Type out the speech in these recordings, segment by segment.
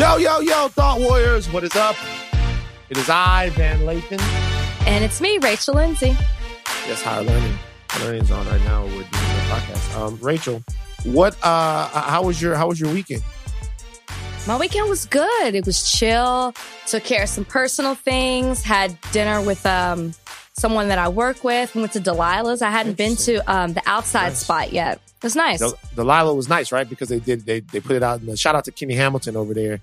Yo, yo, yo, Thought Warriors, what is up? It is I, Van Lathan. And it's me, Rachel Lindsay. Yes, Higher Learning. Higher Learning's on right now. We're doing the podcast. Um, Rachel, what? Uh, how was your How was your weekend? My weekend was good. It was chill. Took care of some personal things. Had dinner with um someone that I work with. We went to Delilah's. I hadn't been to um the outside Nice. spot yet. It was nice. Del- Delilah was nice, right? Because they did they they put it out. In the, shout out to Kenny Hamilton over there.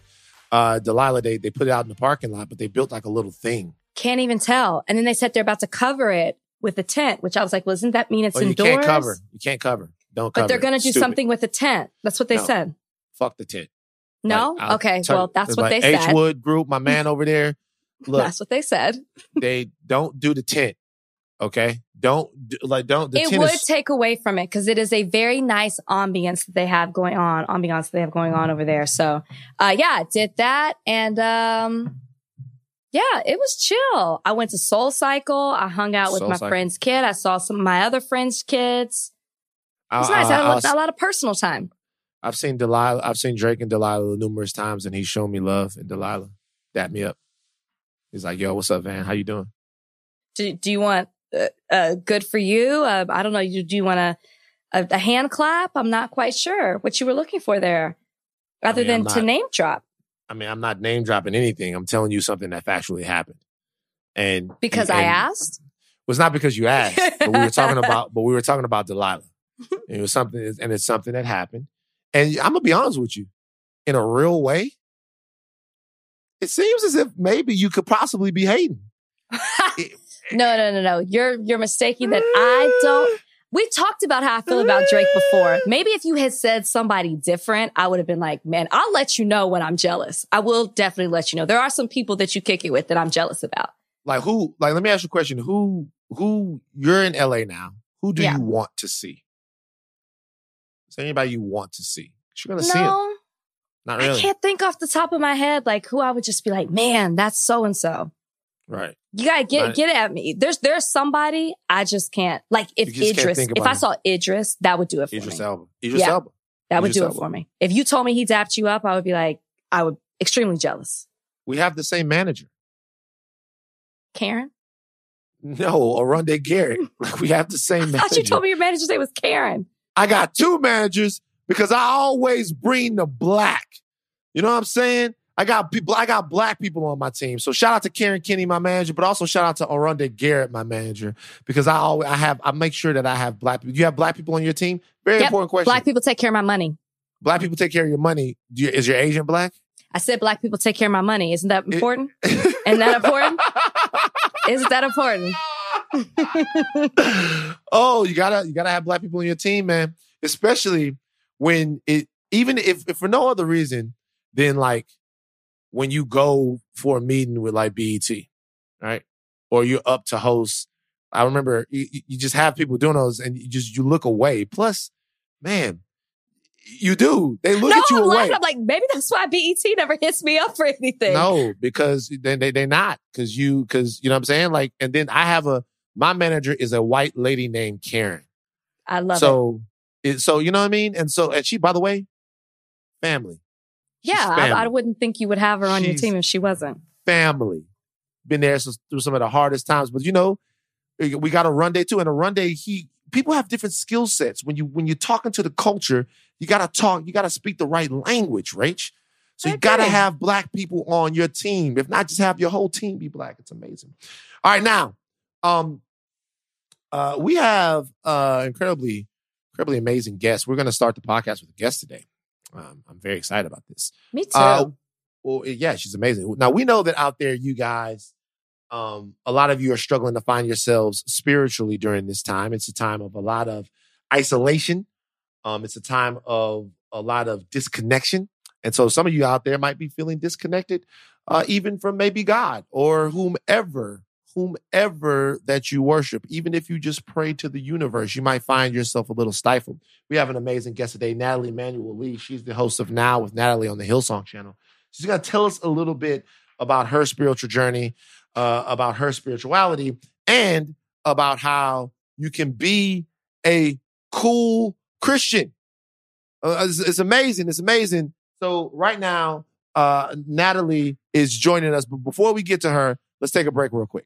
Uh, Delilah, they they put it out in the parking lot, but they built like a little thing. Can't even tell. And then they said they're about to cover it with a tent, which I was like, well, doesn't that mean it's Well, you indoors? can't cover. You can't cover. Don't cover. But they're going to do Stupid. something with a tent. That's what they No. said. Fuck the tent. No? Like, okay. tell Well, that's what like they H said. Wood Group, my man over there. Look, That's what they said. they don't do the tent. Okay, don't like don't. The it tent would take away from it because it is a very nice ambiance that they have going on, ambiance that they have going on over there. So, uh, yeah, did that. And, um, yeah, it was chill. I went to Soul Cycle. I hung out with Soul my Cycle. friend's kid. I saw some of my other friends' kids. It was I- nice. I had a, lot, lot of personal time. I've seen Delilah. I've seen Drake and Delilah numerous times, and he's shown me love. And Delilah dapped me up. He's like, "Yo, what's up, man How you doing?" Do, do you want uh, uh, good for you? Uh, I don't know. You, do you want a, a, a hand clap? I'm not quite sure what you were looking for there, rather I'm than to name drop. I mean, I'm not name dropping anything. I'm telling you something that factually happened. And Because and I asked. It was not because you asked, but we were talking about. But we were talking about Delilah. It was something, and it's something that happened. And I'm gonna be honest with you, in a real way, it seems as if maybe you could possibly be hating. No, no, no, no. You're you're mistaking that I don't. We talked about how I feel about Drake before. Maybe if you had said somebody different, I would have been like, man, I'll let you know when I'm jealous. I will definitely let you know. There are some people that you kick it with that I'm jealous about. Like who? Like let me ask you a question. Who? Who? You're in LA now. Who do Yeah. you want to see? Is there anybody you want to see? You're gonna see him. Not really. I can't think off the top of my head like who I would just be like, man, that's so and so. Right. You gotta get Right. get at me. There's there's somebody I just can't like. If You just can't Idris, if I him. saw Idris, that would do it for Idris me. Elba. Idris Yeah. Elba. That would Idris do Elba. it for me. If you told me he dapped you up, I would be like, I would extremely jealous. We have the same manager. Karen. No, Arunde Garrett. Like we have the same I manager. thought you told me your manager's name was Karen. I got two managers because I always bring the black. You know what I'm saying? I got people. I got black people on my team. So shout out to Karen Kinney, my manager, but also shout out to Arunde Garrett, my manager, because I always I have I make sure that I have black people. You have black people on your team. Very Yep. important question. Black people take care of my money. Black people take care of your money. Do you, is your agent black? I said black people take care of my money. Isn't that important? Isn't that important? Isn't that important? oh, you gotta you gotta have black people on your team, man. Especially when it even if, if for no other reason than like when you go for a meeting with like BET, right? Or you're up to host. I remember you, you- just have people doing those and you just you look away. Plus, man, you do. They look no, at you I'm away. laughing. I'm like, maybe that's why BET never hits me up for anything. No, because they they they not because you because you know what I'm saying like and then I have a my manager is a white lady named Karen. I love it. so it. so you know what I mean and so and she by the way family Yeah. I, I wouldn't think you would have her on your team if she wasn't. family. Been there since, through some of the hardest times but you know we got Arunde too and Arunde he people have different skill sets. When you when you're talking to the culture you got to talk you got to speak the right language Rach. So you got to have black people on your team. If not just have your whole team be black. It's amazing. All right now um uh we have uh incredibly incredibly amazing guests. We're going to start the podcast with a guest today um, i'm very excited about this Me too. uh, well, yeah, she's amazing. Now we know that out there, you guys, um, a lot of you are struggling to find yourselves spiritually during this time. It's a time of a lot of isolation. Um, it's a time of a lot of disconnection, and so some of you out there might be feeling disconnected, uh, even from maybe God or whomever, whomever that you worship. Even if you just pray to the universe, you might find yourself a little stifled. We have an amazing guest today, Natalie Manuel Lee. She's the host of Now with Natalie on the Hillsong channel. She's going to tell us a little bit about her spiritual journey, uh, about her spirituality, and about how you can be a cool Christian. Uh, it's, it's amazing. It's amazing. So right now, uh, Natalie is joining us. But before we get to her, let's take a break real quick.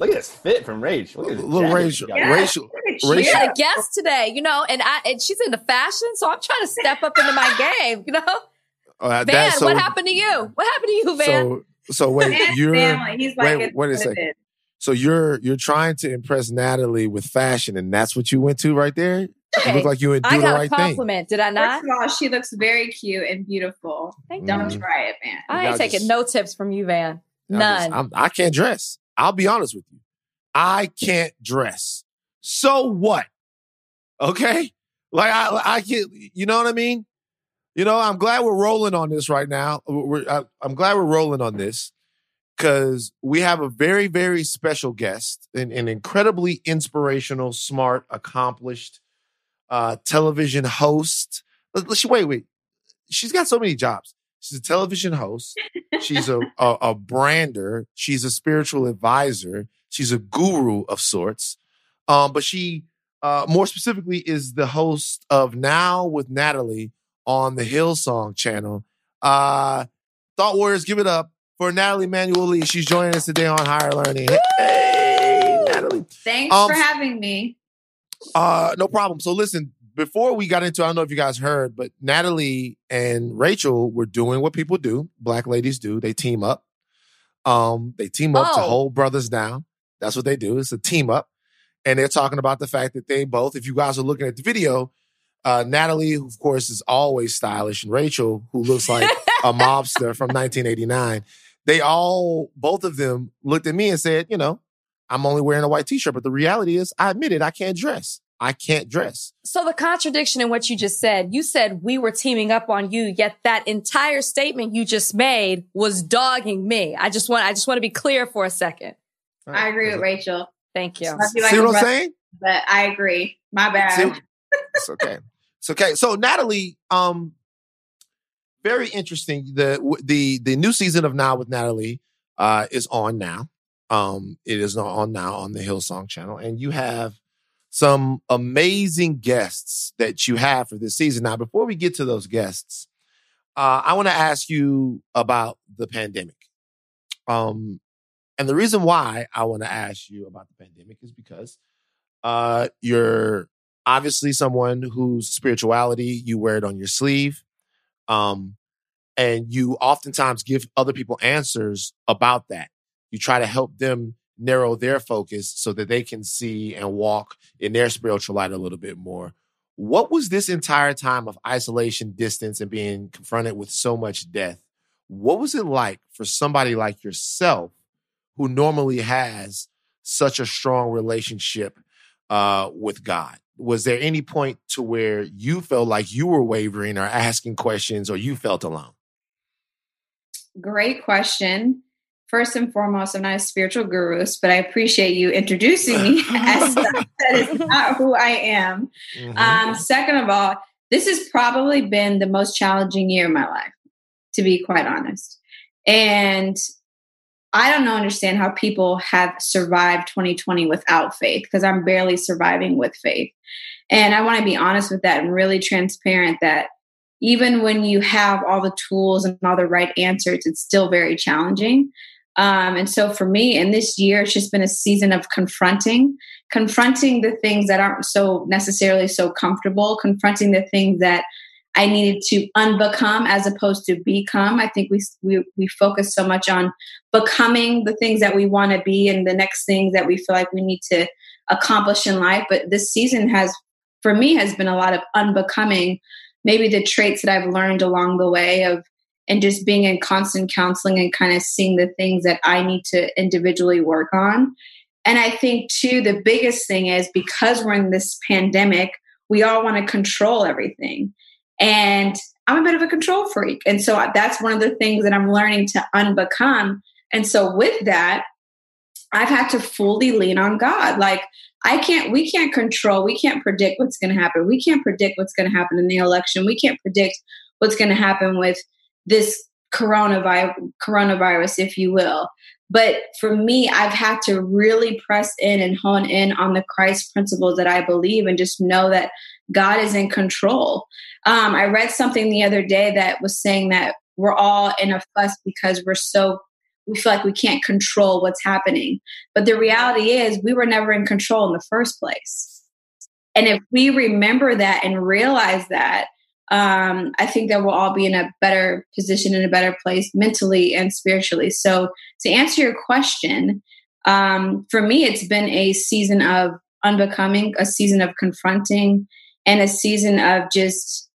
Look at this fit from Rach. Look at this Little jacket Rachel, she got. Yeah. Rachel, We Rachel. had a guest today, you know, and I and she's into fashion, so I'm trying to step up into my game, you know. Uh, Van, that- so- what happened to you? What happened to you, Van? So, so wait, Man's you're family. He's like, wait, wait a what it second. is. so you're you're trying to impress Natalie with fashion, and that's what you went to right there. You Hey, look like you would do I the got right a thing. compliment, did I not? First of all, she looks very cute and beautiful. Thank Don't Mhm. try it, man. I ain't taking just- no tips from you, Van. I'm just- None. I'm, I can't dress. I'll be honest with you. I can't dress. So what? Okay, like I I can. You know what I mean? You know, I'm glad we're rolling on this right now. We're, I, I'm glad we're rolling on this because we have a very, very special guest, an, an incredibly inspirational, smart, accomplished uh, television host. Let- let's- Wait, wait. She's got so many jobs. She's a television host. She's a, a, a brander. She's a spiritual advisor. She's a guru of sorts. Um, but she, uh, more specifically, is the host of Now with Natalie on the Hillsong channel. Uh, Thought Warriors, give it up for Natalie Manuel Lee. She's joining us today on Higher Learning. Hey, Natalie. Thanks Um, for having me. Uh, no problem. So listen, before we got into, I don't know if you guys heard, but Natalie and Rachel were doing what people do, black ladies do. They team up. Um, they team up to Oh. hold brothers down. That's what they do. It's a team up. And they're talking about the fact that they both, if you guys are looking at the video, uh, Natalie, who of course, is always stylish, and Rachel, who looks like a mobster from 1989, they all, both of them looked at me and said, you know, I'm only wearing a white t-shirt, but the reality is I admit it, I can't dress. I can't dress. So the contradiction in what you just said, you said we were teaming up on you, yet that entire statement you just made was dogging me. I just want I just want to be clear for a second. I agree with Rachel. Thank you. Love you like See what I'm brother, saying? But I agree. My See? bad. It's okay. It's okay. So Natalie, um, very interesting. The the the new season of Now with Natalie uh is on now. Um, it is on now on the Hillsong channel, and you have some amazing guests that you have for this season. Now, before we get to those guests, uh, I want to ask you about the pandemic. Um, and the reason why I want to ask you about the pandemic is because uh, you're obviously someone whose spirituality you wear it on your sleeve, um, and you oftentimes give other people answers about that. You try to help them narrow their focus so that they can see and walk in their spiritual light a little bit more. What was this entire time of isolation, distance, and being confronted with so much death? What was it like for somebody like yourself who normally has such a strong relationship uh, with God? Was there any point to where you felt like you were wavering or asking questions or you felt alone? Great question. First and foremost, I'm not a spiritual guru, but I appreciate you introducing me as that is not who I am. Mm-hmm. Um, second of all, this has probably been the most challenging year of my life, to be quite honest. And I don't know, understand how people have survived 2020 without faith because I'm barely surviving with faith. And I want to be honest with that and really transparent that even when you have all the tools and all the right answers, it's still very challenging. Um, and so for me, in this year, it's just been a season of confronting, confronting the things that aren't so necessarily so comfortable, confronting the things that I needed to unbecome as opposed to become. I think we we we focus so much on becoming the things that we want to be and the next things that we feel like we need to accomplish in life. But this season has, for me, has been a lot of unbecoming. Maybe the traits that I've learned along the way of and just being in constant counseling and kind of seeing the things that I need to individually work on. And I think too, the biggest thing is because we're in this pandemic, we all want to control everything. And I'm a bit of a control freak. And so that's one of the things that I'm learning to unbecome. And so with that, I've had to fully lean on God. Like I can't, we can't control, we can't predict what's going to happen. We can't predict what's going to happen in the election. We can't predict what's going to happen with this coronavirus, coronavirus, if you will. But for me, I've had to really press in and hone in on the Christ principles that I believe and just know that God is in control. Um, I read something the other day that was saying that we're all in a fuss because we're so we feel like we can't control what's happening. But the reality is, we were never in control in the first place. And if we remember that and realize that, um, I think that we'll all be in a better position, in a better place mentally and spiritually. So, to answer your question, um, for me, it's been a season of unbecoming, a season of confronting, and a season of just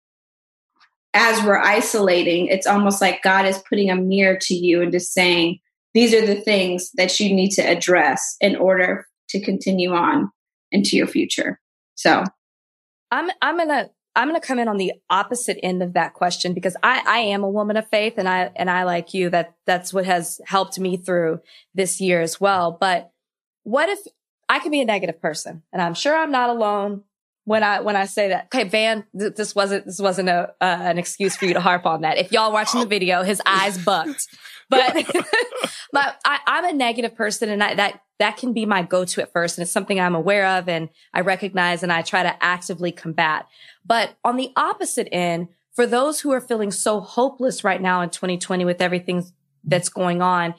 as we're isolating, it's almost like God is putting a mirror to you and just saying, these are the things that you need to address in order to continue on into your future. So I'm I'm gonna I'm gonna come in on the opposite end of that question because I, I am a woman of faith and I and I like you that that's what has helped me through this year as well. But what if I can be a negative person and I'm sure I'm not alone when I when I say that. Okay, Van, th- this wasn't this wasn't a uh, an excuse for you to harp on that. If y'all watching the video, his eyes bucked. But but I, I'm a negative person, and I, that that can be my go to at first, and it's something I'm aware of, and I recognize, and I try to actively combat. But on the opposite end, for those who are feeling so hopeless right now in 2020 with everything that's going on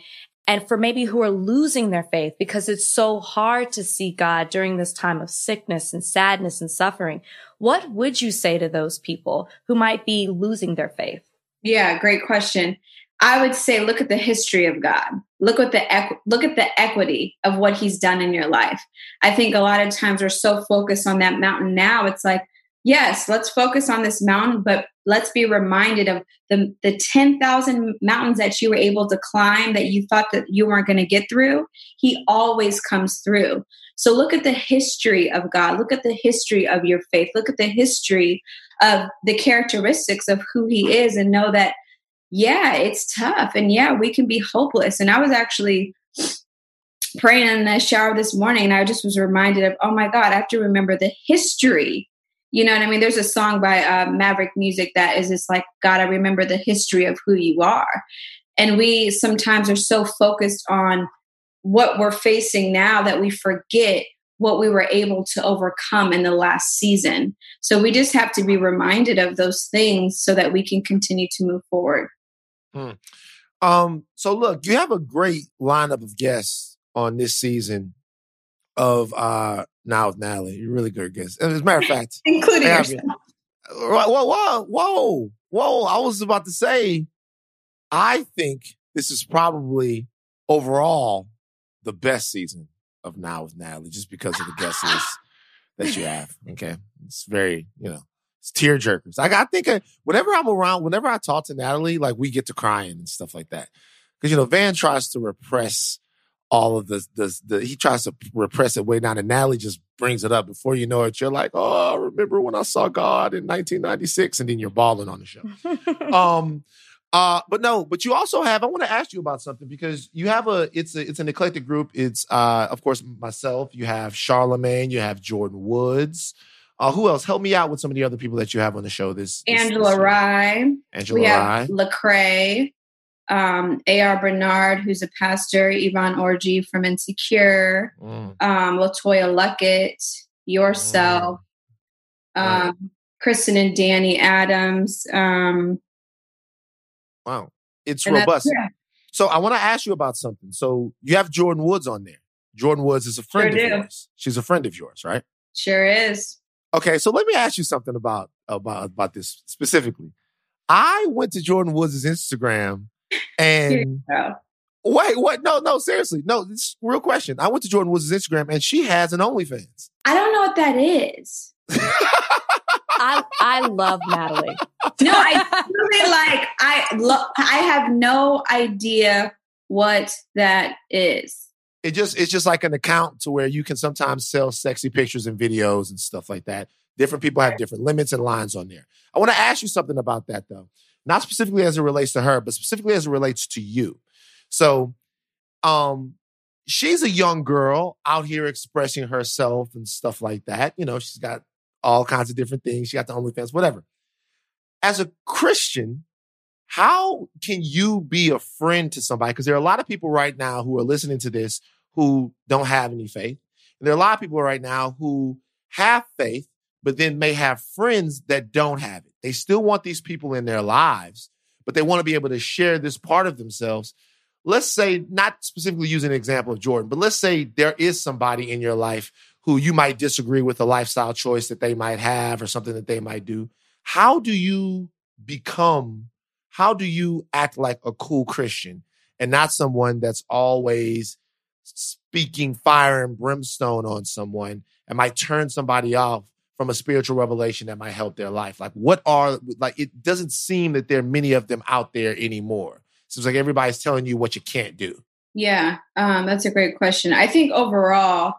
and for maybe who are losing their faith because it's so hard to see God during this time of sickness and sadness and suffering. What would you say to those people who might be losing their faith? Yeah, great question. I would say look at the history of God. Look at the equ- look at the equity of what he's done in your life. I think a lot of times we're so focused on that mountain now. It's like yes, let's focus on this mountain, but let's be reminded of the, the 10,000 mountains that you were able to climb that you thought that you weren't going to get through. He always comes through. So look at the history of God. Look at the history of your faith. Look at the history of the characteristics of who He is and know that, yeah, it's tough. And yeah, we can be hopeless. And I was actually praying in the shower this morning and I just was reminded of, oh my God, I have to remember the history you know what I mean? There's a song by uh, Maverick Music that is just like, I remember the history of who you are. And we sometimes are so focused on what we're facing now that we forget what we were able to overcome in the last season. So we just have to be reminded of those things so that we can continue to move forward. Hmm. Um, so look, you have a great lineup of guests on this season of uh now with Natalie. You're really good guest. As a matter of fact, including yourself. Whoa, whoa, whoa, whoa! I was about to say, I think this is probably overall the best season of Now with Natalie, just because of the guest list that you have. Okay, it's very, you know, it's tear jerkers. I, I think I, whenever I'm around, whenever I talk to Natalie, like we get to crying and stuff like that, because you know Van tries to repress all of the, the, the he tries to repress it way down and Natalie just brings it up before you know it you're like oh I remember when I saw God in 1996 and then you're bawling on the show um uh but no but you also have I want to ask you about something because you have a it's a it's an eclectic group it's uh of course myself you have Charlemagne you have Jordyn Woods uh, who else? Help me out with some of the other people that you have on the show. This, this Angela this Rye. Angela we Rye. have Lecrae um, A.R. Bernard, who's a pastor, Yvonne Orji from Insecure, mm. um, LeToya Luckett, Yourself, mm. um, Kristen and Danny Adams. Um, wow, it's robust. Yeah. So I want to ask you about something. So you have Jordyn Woods on there. Jordyn Woods is a friend sure of do. yours. She's a friend of yours, right? Sure is. Okay, so let me ask you something about about about this specifically. I went to Jordyn Woods' Instagram and wait, what? No, no, seriously, no. This real question. I went to Jordyn Woods' Instagram and she has an OnlyFans. I don't know what that is. I I love Natalie. No, I really like. I lo- I have no idea what that is. It just it's just like an account to where you can sometimes sell sexy pictures and videos and stuff like that. Different people have different limits and lines on there. I want to ask you something about that though. Not specifically as it relates to her, but specifically as it relates to you. So, um, she's a young girl out here expressing herself and stuff like that. You know, she's got all kinds of different things. She got the OnlyFans, whatever. As a Christian, how can you be a friend to somebody? Because there are a lot of people right now who are listening to this who don't have any faith. And there are a lot of people right now who have faith, but then may have friends that don't have it. They still want these people in their lives, but they want to be able to share this part of themselves. Let's say, not specifically using an example of Jordyn, but let's say there is somebody in your life who you might disagree with a lifestyle choice that they might have or something that they might do. How do you become, how do you act like a cool Christian and not someone that's always speaking fire and brimstone on someone and might turn somebody off from a spiritual revelation that might help their life? Like, what are, like, it doesn't seem that there are many of them out there anymore. Seems like everybody's telling you what you can't do. Yeah, um, that's a great question. I think overall,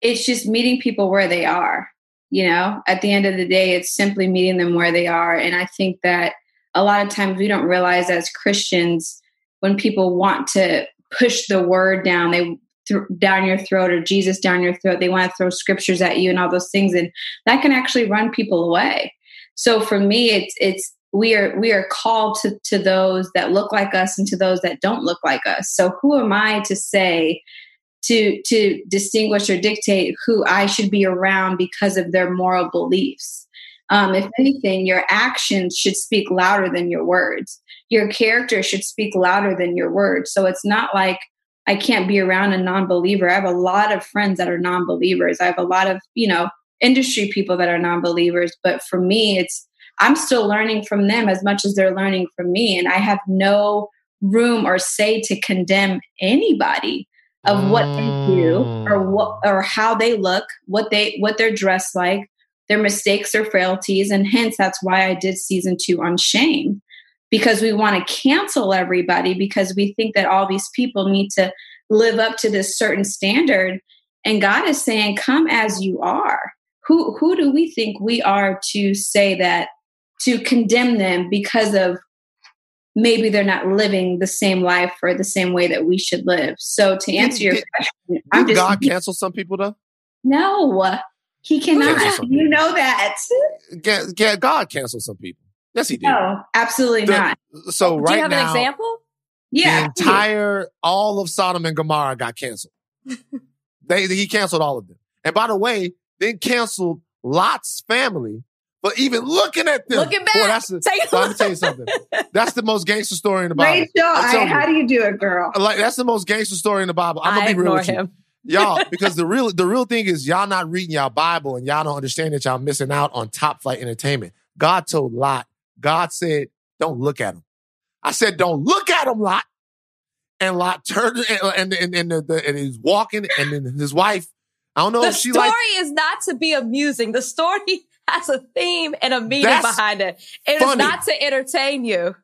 it's just meeting people where they are. You know, at the end of the day, it's simply meeting them where they are. And I think that a lot of times we don't realize as Christians when people want to push the word down, they th- down your throat or Jesus down your throat, they want to throw scriptures at you and all those things, and that can actually run people away. So for me, it's it's we are we are called to to those that look like us and to those that don't look like us. So who am I to say to to distinguish or dictate who I should be around because of their moral beliefs. Um, if anything, your actions should speak louder than your words. Your character should speak louder than your words. So it's not like I can't be around a non-believer. I have a lot of friends that are non-believers. I have a lot of you know industry people that are non-believers. But for me, it's I'm still learning from them as much as they're learning from me, and I have no room or say to condemn anybody of what they do or Mm. what or how they look, what they what they're dressed like, their mistakes or frailties, and hence that's why I did season two on shame because we want to cancel everybody because we think that all these people need to live up to this certain standard, and God is saying, "Come as you are." Who who do we think we are to say that to condemn them because of maybe they're not living the same life or the same way that we should live. So to answer your Did- question, Did just God cancel some people though? no, he cannot. You know that. God canceled some people. Yes, he did. No, absolutely The- not. So right Do you have now, an example? Yeah. the entire all of Sodom and Gomorrah got canceled. they he canceled all of them. And by the way, then canceled Lot's family for even looking at them. Looking Boy, back. that's the, Take so I'm tell you something. That's the most gangster story in the Bible. Rachel, I, how do you do it, girl? Uh, like that's the most gangster story in the Bible. I'm gonna I be real with you. him. y'all because the real the real thing is y'all not reading y'all bible and y'all don't understand that y'all missing out on top flight entertainment god told lot god said don't look at him i said don't look at him lot and lot turned and and and, and, the, the, and he's walking and then his wife i don't know The if she story is not to be amusing. The story has a theme and a meaning That's behind it. It is funny. not to entertain you.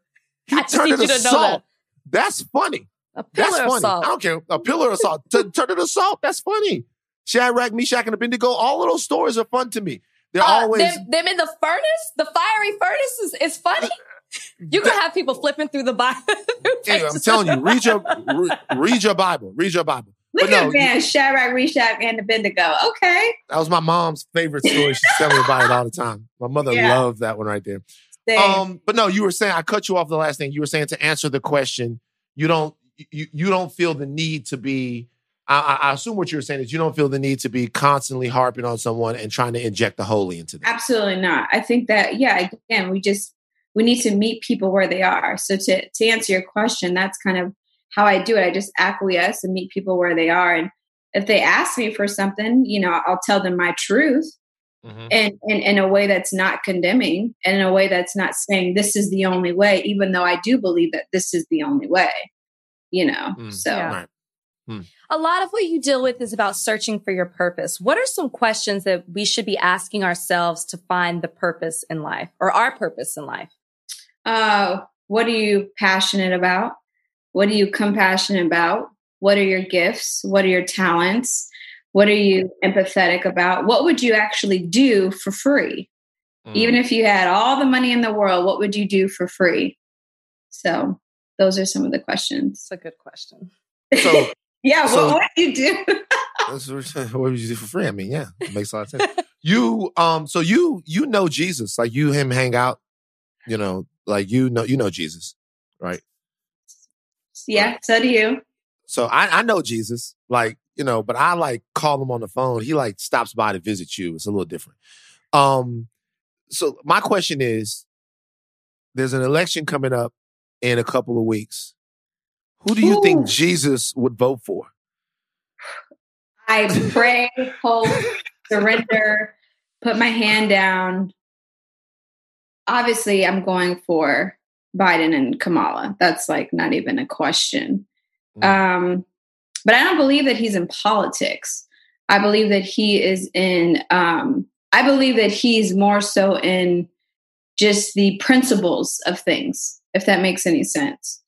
he I turned need it you to to know salt that's funny A that's pillar of funny salt. i don't care a pillar of salt T- turn it to salt that's funny Shadrach, Meshach, and Abednego, all of those stories are fun to me. They're Uh, always them, them in the furnace, the fiery furnace is, is funny. You can have people flipping through the Bible. Anyway, I'm telling you, read your re- read your Bible, read your Bible. Look But no, at you- man, Shadrach, Meshach, and Abednego. Okay. that was my mom's favorite story. She's telling me about it all the time. My mother Yeah. loved that one right there. Same. Um, but no, you were saying I cut you off the last thing. You were saying to answer the question, you don't you you don't feel the need to be. I, I I assume what you were saying is you don't feel the need to be constantly harping on someone and trying to inject the holy into them. Absolutely not. I think that yeah, again, we just we need to meet people where they are. So to to answer your question, that's kind of how I do it. I just acquiesce and meet people where they are. And if they ask me for something, you know, I'll tell them my truth. mm-hmm. and, and in a way that's not condemning and in a way that's not saying this is the only way, even though I do believe that this is the only way, you know? Mm. So. Yeah. Hmm. A lot of what you deal with is about searching for your purpose. What are some questions that we should be asking ourselves to find the purpose in life or our purpose in life? Uh, what are you passionate about? What are you compassionate about? What are your gifts? What are your talents? What are you empathetic about? What would you actually do for free? Mm. Even if you had all the money in the world, what would you do for free? So, those are some of the questions. That's a good question. So, yeah, so, what would you do? what would you do for free? I mean, yeah, it makes a lot of sense. you, um, so you you know Jesus, like you him hang out, you know, like you know you know Jesus, right? Yeah, so do you. So I, I know Jesus, like, you know, but I like call him on the phone. He like stops by to visit you. It's a little different. Um, so my question is there's an election coming up in a couple of weeks. Who do you Ooh. think Jesus would vote for? I pray, hope, surrender, put my hand down. Obviously, I'm going for Biden and Kamala. That's like not even a question. Mm. Um, but I don't believe that he's in politics. I believe that he is in, um, I believe that he's more so in just the principles of things, if that makes any sense.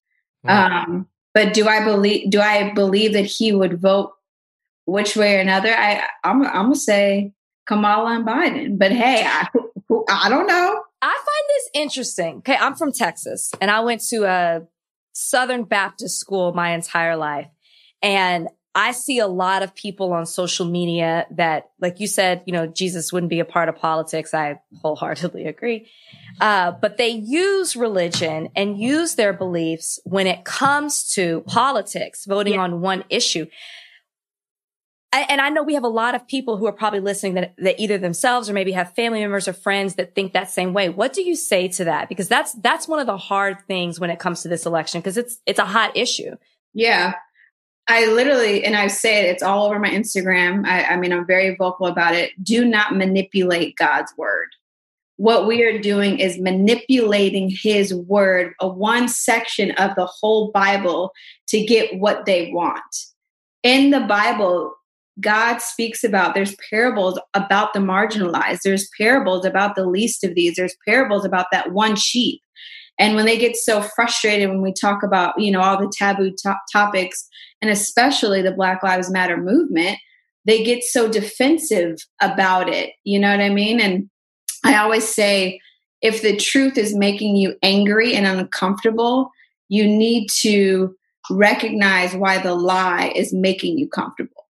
Mm. Um, but do I believe, do I believe that he would vote which way or another? I, I'm, I'm gonna say Kamala and Biden, but hey, I, I don't know. I find this interesting. Okay, I'm from Texas and I went to a Southern Baptist school my entire life. And I see a lot of people on social media that, like you said, you know, Jesus wouldn't be a part of politics. I wholeheartedly agree. Uh, but they use religion and use their beliefs when it comes to politics, voting yeah. on one issue and I know we have a lot of people who are probably listening that, that either themselves or maybe have family members or friends that think that same way. What do you say to that? Because that's, that's one of the hard things when it comes to this election because it's, it's a hot issue. Yeah. I literally, and I say it, it's all over my Instagram. I, I mean, I'm very vocal about it. Do not manipulate God's word. What we are doing is manipulating his word, a one section of the whole Bible to get what they want. In the Bible, God speaks about there's parables about the marginalized, there's parables about the least of these, there's parables about that one sheep. And when they get so frustrated when we talk about, you know, all the taboo to- topics and especially the Black Lives Matter movement, they get so defensive about it. You know what I mean? And I always say if the truth is making you angry and uncomfortable, you need to recognize why the lie is making you comfortable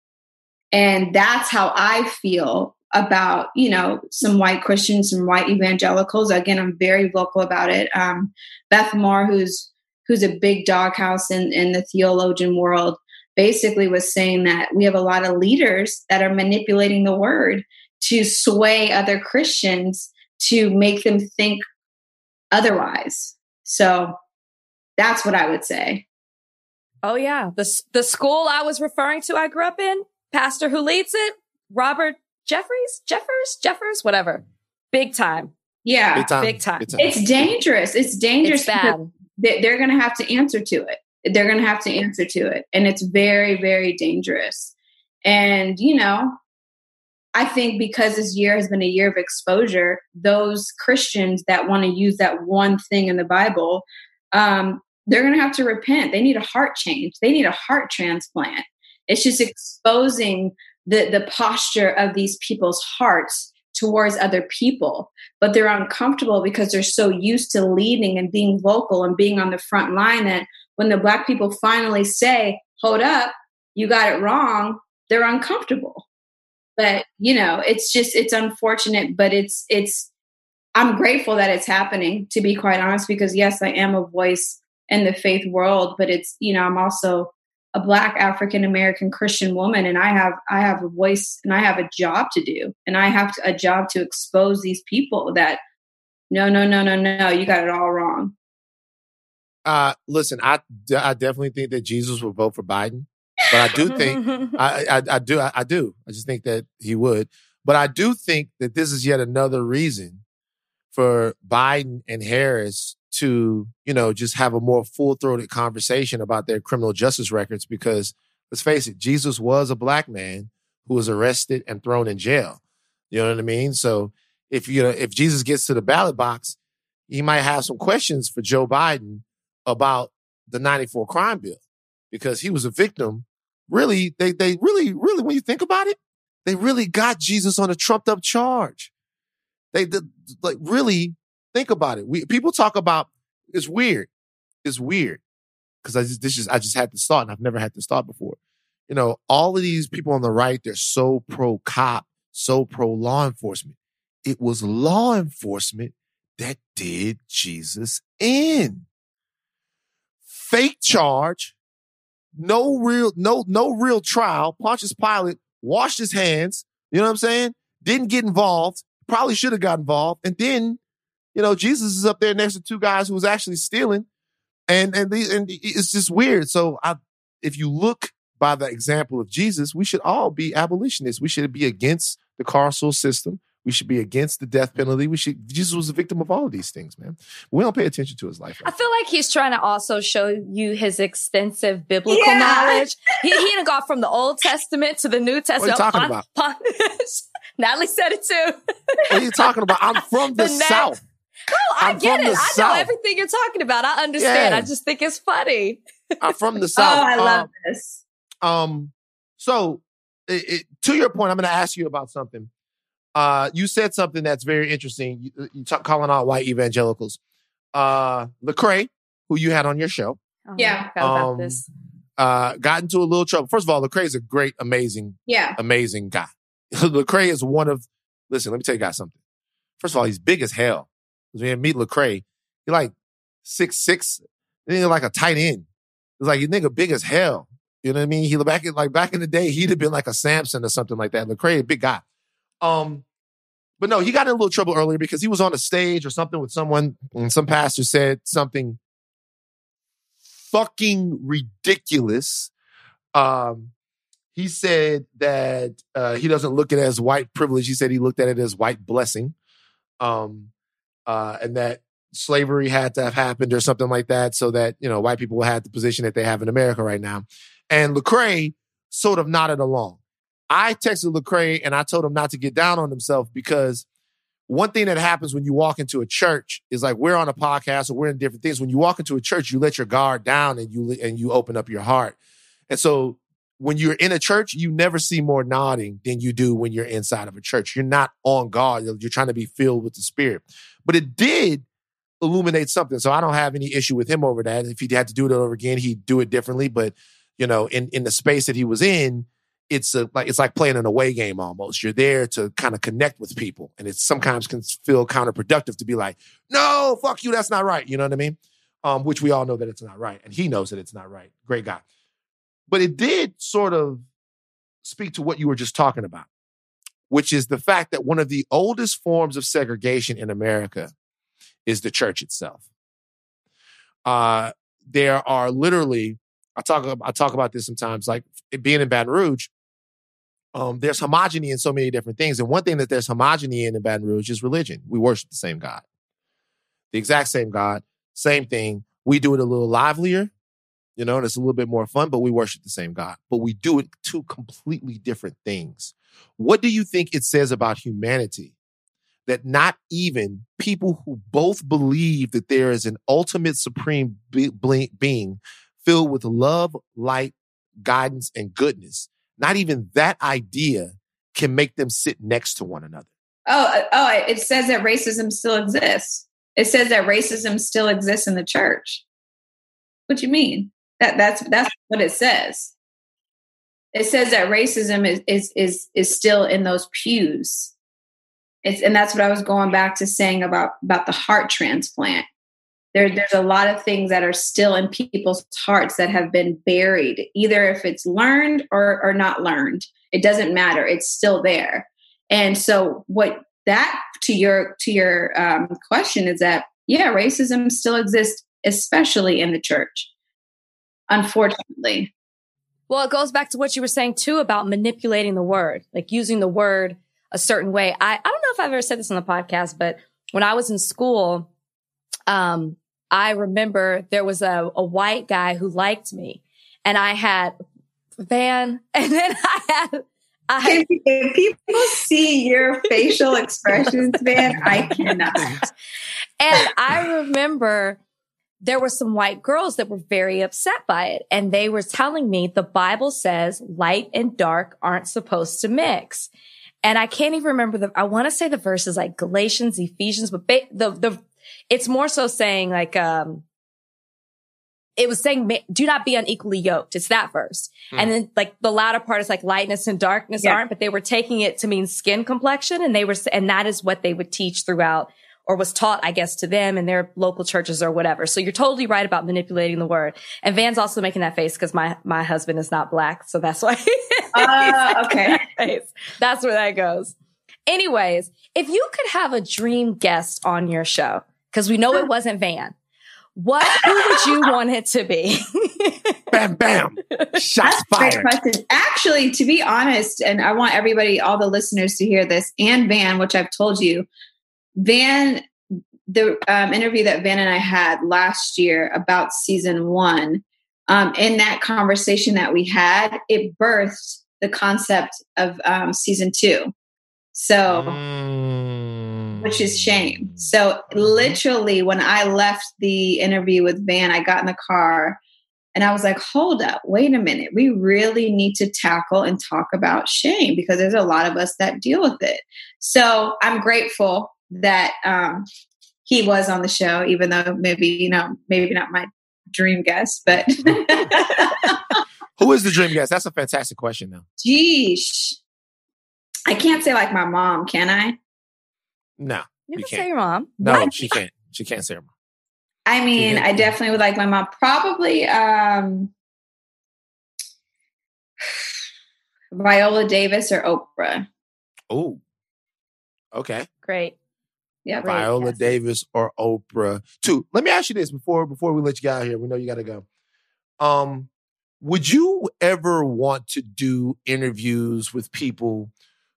and that's how I feel about, you know, some white Christians, some white evangelicals. Again, I'm very vocal about it. Um, Beth Moore, who's who's a big doghouse in, in the theologian world, basically was saying that we have a lot of leaders that are manipulating the word to sway other Christians to make them think otherwise. So that's what I would say. Oh yeah, the the school I was referring to, I grew up in, pastor who leads it, Robert Jeffries, Jeffers, Jeffers, whatever. Big time. Yeah. Big time. Big time. Big time. It's dangerous. It's dangerous. It's bad. They're going to have to answer to it. They're going to have to answer to it. And it's very, very dangerous. And, you know, I think because this year has been a year of exposure, those Christians that want to use that one thing in the Bible, um, they're going to have to repent. They need a heart change. They need a heart transplant. It's just exposing the, the posture of these people's hearts towards other people, but they're uncomfortable because they're so used to leading and being vocal and being on the front line that when the black people finally say, hold up, you got it wrong, they're uncomfortable. But, you know, it's just, it's unfortunate, but it's, it's, I'm grateful that it's happening, to be quite honest, because yes, I am a voice in the faith world, but it's, you know, I'm also a black african american christian woman and i have i have a voice and i have a job to do and i have to, a job to expose these people that no no no no no you got it all wrong. Uh listen i i definitely think that jesus will vote for biden but i do think I, I, I do I, I do i just think that he would But I do think that this is yet another reason for Biden and Harris to, you know, just have a more full throated conversation about their criminal justice records because let's face it, Jesus was a black man who was arrested and thrown in jail. You know what I mean? So if you know if Jesus gets to the ballot box, he might have some questions for Joe Biden about the 94 crime bill because he was a victim. Really, they they really, really, when you think about it, they really got Jesus on a trumped up charge. They like really think about it. We people talk about it's weird. It's weird because I just this is I just had this thought and I've never had this thought before. You know, all of these people on the right, they're so pro cop, so pro law enforcement. It was law enforcement that did Jesus in. Fake charge, no real, no, no real trial. Pontius Pilate washed his hands. You know what I'm saying? Didn't get involved. Probably should have got involved. And then, you know, Jesus is up there next to two guys who was actually stealing. And and, the, and it's just weird. So I, if you look by the example of Jesus, we should all be abolitionists. We should be against the carceral system. We should be against the death penalty. We should. Jesus was a victim of all of these things, man. We don't pay attention to his life. I feel like he's trying to also show you his extensive biblical yeah. knowledge. He he got from the Old Testament to the New Testament. What are you talking about? Natalie said it too. what are you talking about? I'm from the, the South. No, I I'm get it. I South. know everything you're talking about. I understand. Yeah. I just think it's funny. I'm from the South. Oh, I love um, this. Um, so it, it, to your point, I'm going to ask you about something. Uh, you said something that's very interesting. You, you talk calling out white evangelicals. Uh, Lecrae, who you had on your show, oh, yeah, um, uh, got into a little trouble. First of all, Lecrae is a great, amazing, yeah, amazing guy. Lecrae is one of. Listen, let me tell you guys something. First of all, he's big as hell. When you meet Lecrae, he's like six six, he's like a tight end. It's like you nigga big as hell. You know what I mean? He back in like back in the day, he'd have been like a Samson or something like that. Lecrae, big guy. Um, but no, he got in a little trouble earlier because he was on a stage or something with someone, and some pastor said something fucking ridiculous. Um, he said that uh, he doesn't look at it as white privilege. He said he looked at it as white blessing, um, uh, and that slavery had to have happened or something like that, so that you know white people had the position that they have in America right now. And Lecrae sort of nodded along. I texted Lecrae and I told him not to get down on himself because one thing that happens when you walk into a church is like we're on a podcast or we're in different things. When you walk into a church, you let your guard down and you and you open up your heart. And so when you're in a church, you never see more nodding than you do when you're inside of a church. You're not on guard. You're trying to be filled with the spirit. But it did illuminate something. So I don't have any issue with him over that. If he had to do it over again, he'd do it differently. But you know, in in the space that he was in, it's a like it's like playing an away game almost. You're there to kind of connect with people, and it sometimes can feel counterproductive to be like, "No, fuck you, that's not right." You know what I mean? Um, which we all know that it's not right, and he knows that it's not right. Great guy, but it did sort of speak to what you were just talking about, which is the fact that one of the oldest forms of segregation in America is the church itself. Uh, there are literally I talk I talk about this sometimes, like being in Baton Rouge um, there's homogeny in so many different things. And one thing that there's homogeny in in Baton Rouge is religion. We worship the same God, the exact same God, same thing. We do it a little livelier, you know, and it's a little bit more fun, but we worship the same God. But we do it two completely different things. What do you think it says about humanity that not even people who both believe that there is an ultimate supreme be- being filled with love, light, guidance, and goodness not even that idea can make them sit next to one another. Oh, uh, oh, it says that racism still exists. It says that racism still exists in the church. What do you mean? That that's that's what it says. It says that racism is is is is still in those pews. It's, and that's what I was going back to saying about about the heart transplant there, there's a lot of things that are still in people's hearts that have been buried, either if it's learned or, or not learned. It doesn't matter. It's still there. And so what that to your to your um, question is that yeah, racism still exists, especially in the church. Unfortunately. Well, it goes back to what you were saying too about manipulating the word, like using the word a certain way. I, I don't know if I've ever said this on the podcast, but when I was in school, um, I remember there was a, a white guy who liked me and I had Van and then I had I, if people see your facial expressions, man, I cannot. And I remember there were some white girls that were very upset by it. And they were telling me the Bible says light and dark aren't supposed to mix. And I can't even remember the, I want to say the verses like Galatians, Ephesians, but ba- the, the, it's more so saying like, um, it was saying, do not be unequally yoked. It's that verse. Mm. And then like the latter part is like lightness and darkness yeah. aren't, but they were taking it to mean skin complexion. And they were, and that is what they would teach throughout or was taught, I guess, to them in their local churches or whatever. So you're totally right about manipulating the word. And Van's also making that face because my, my husband is not black. So that's why. uh, okay. That that's where that goes. Anyways, if you could have a dream guest on your show, because we know it wasn't Van, what who would you want it to be? bam, bam. Shots fired. Great question. Actually, to be honest, and I want everybody, all the listeners to hear this, and Van, which I've told you, Van, the um, interview that Van and I had last year about season one, um, in that conversation that we had, it birthed the concept of um, season two. So, mm. Which is shame. So, literally, when I left the interview with Van, I got in the car and I was like, hold up, wait a minute. We really need to tackle and talk about shame because there's a lot of us that deal with it. So, I'm grateful that um, he was on the show, even though maybe, you know, maybe not my dream guest, but. Who is the dream guest? That's a fantastic question, though. Geesh. I can't say like my mom, can I? No. You, can't say your mom. No, what? she can't. She can't say her mom. I mean, I definitely would like my mom. Probably um Viola Davis or Oprah. Oh. Okay. Great. Yeah, Viola yes. Davis or Oprah. Two. Let me ask you this before before we let you get out here. We know you got to go. Um, would you ever want to do interviews with people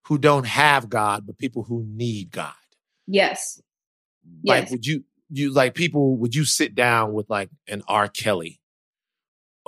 who don't have God, but people who need God? Yes. Like, yes. would you you like people? Would you sit down with like an R. Kelly?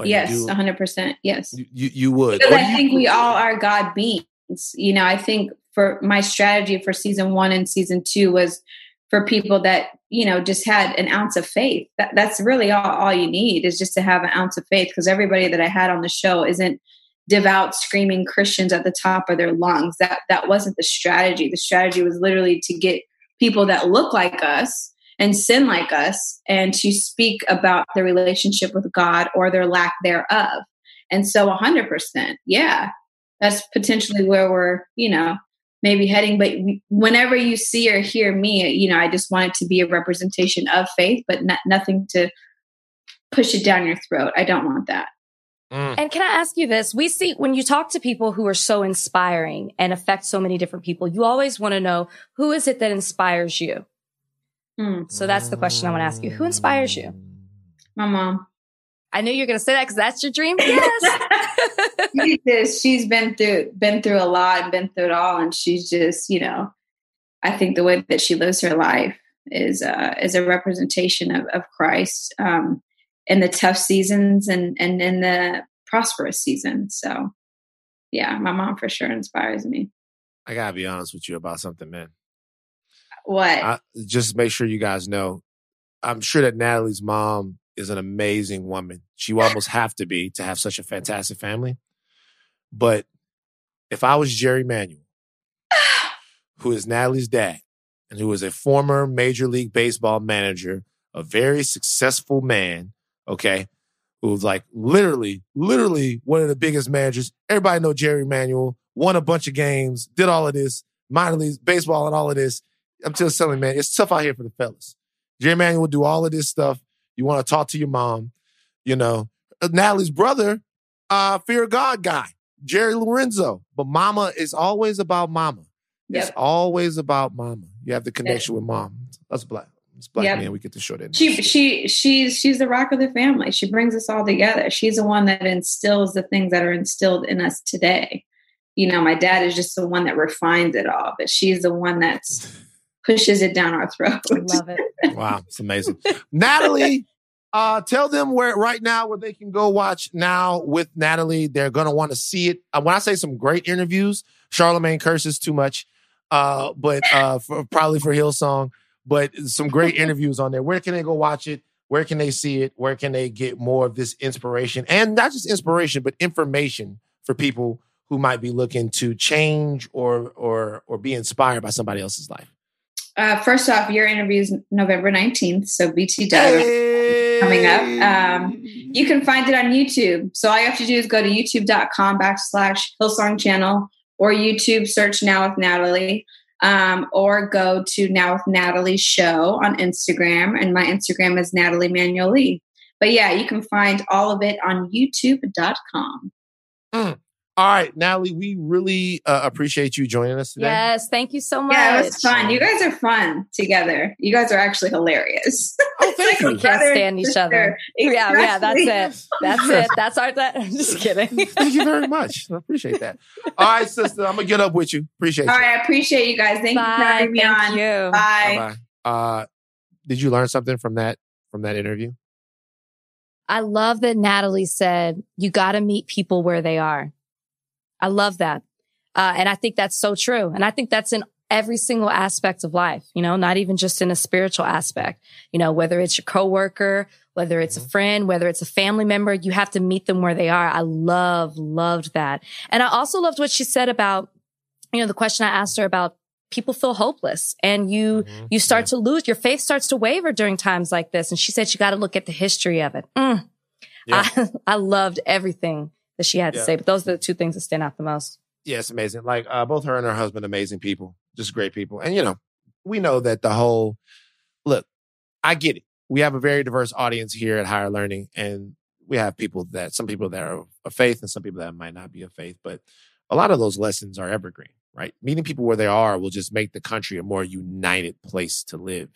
Yes, hundred percent. Yes, you you, would. Because I think we all are God beings. You know, I think for my strategy for season one and season two was for people that you know just had an ounce of faith that, that's really all, all you need is just to have an ounce of faith because everybody that i had on the show isn't devout screaming christians at the top of their lungs that that wasn't the strategy the strategy was literally to get people that look like us and sin like us and to speak about their relationship with god or their lack thereof. And so 100% yeah that's potentially where we're you know maybe heading. But whenever you see or hear me you know i just want it to be a representation of faith but not, nothing to push it down your throat. I don't want that mm. and can i ask you this? We see when you talk to people who are so inspiring and affect so many different people you always want to know who is it that inspires you? Mm. so that's the question i want to ask you. Who inspires you? My mom. I knew you were going to say that because that's your dream. Yes, she's, she's been through been through a lot and been through it all, and she's just you know, I think the way that she lives her life is uh, is a representation of, of Christ. Um, in the tough seasons and and in the prosperous seasons. So, yeah, my mom for sure inspires me. I gotta be honest with you about something, man. What? I, just make sure you guys know. I'm sure that Natalie's mom is an amazing woman. She almost have to be to have such a fantastic family. But if I was Jerry Manuel, who is Natalie's dad, and who is a former Major League Baseball manager, a very successful man, okay, who's like literally, literally one of the biggest managers. Everybody know Jerry Manuel, won a bunch of games, did all of this, minor league baseball and all of this. I'm just telling you, man, it's tough out here for the fellas. Jerry Manuel will do all of this stuff. You want to talk to your mom, you know. Uh, Natalie's brother, uh, fear of God guy, Jerry Lorenzo. But mama is always about mama. Yep. It's always about mama. You have the connection with mom. That's black. It's black yep. man. We get the short end. She she she's she's the rock of the family. She brings us all together. She's the one that instills the things that are instilled in us today. you know, my dad is just the one that refines it all, but she's the one that's pushes it down our throat. We love it. wow, it's amazing. Natalie, uh, tell them where right now where they can go watch now with Natalie. They're gonna want to see it. Uh, when I say some great interviews, Charlemagne curses too much, uh, but uh, for, probably for Hillsong, but some great interviews on there. Where can they go watch it? Where can they see it? Where can they get more of this inspiration and not just inspiration, but information for people who might be looking to change or or or be inspired by somebody else's life? Uh, first off, your interview is November 19th, so BT hey. coming up. Um, you can find it on YouTube. So all you have to do is go to youtube.com backslash Hillsong channel or YouTube search Now with Natalie. Um, or go to Now with Natalie show on Instagram. And my Instagram is Natalie Manuel Lee. But yeah, you can find all of it on youtube.com. Mm. All right, Natalie, we really uh, appreciate you joining us today. Yes, thank you so much. Yeah, it was fun. You guys are fun together. You guys are actually hilarious. Oh, thank you. We can't stand each other. Exactly. Yeah, yeah, that's it. That's it. That's our. That, I'm just kidding. thank you very much. I appreciate that. All right, sister, I'm gonna get up with you. Appreciate. All you. right, I appreciate you guys. Thank Bye. you for having me thank on. You. Bye. Bye. Uh, did you learn something from that from that interview? I love that Natalie said you got to meet people where they are. I love that. Uh, and I think that's so true. And I think that's in every single aspect of life, you know, not even just in a spiritual aspect, you know, whether it's your coworker, whether it's a mm-hmm. friend, whether it's a family member, you have to meet them where they are. I love, loved that. And I also loved what she said about, you know, the question I asked her about people feel hopeless and you, mm-hmm. you start yeah. to lose, your faith starts to waver during times like this. And she said, you got to look at the history of it. Mm. Yeah. I, I loved everything that she had to say. But those are the two things that stand out the most. Yeah, it's amazing. Like uh, both her and her husband, amazing people, just great people. And you know, we know that the whole look. I get it. We have a very diverse audience here at Higher Learning, and we have people that some people that are of faith and some people that might not be of faith. But a lot of those lessons are evergreen, right? Meeting people where they are will just make the country a more united place to live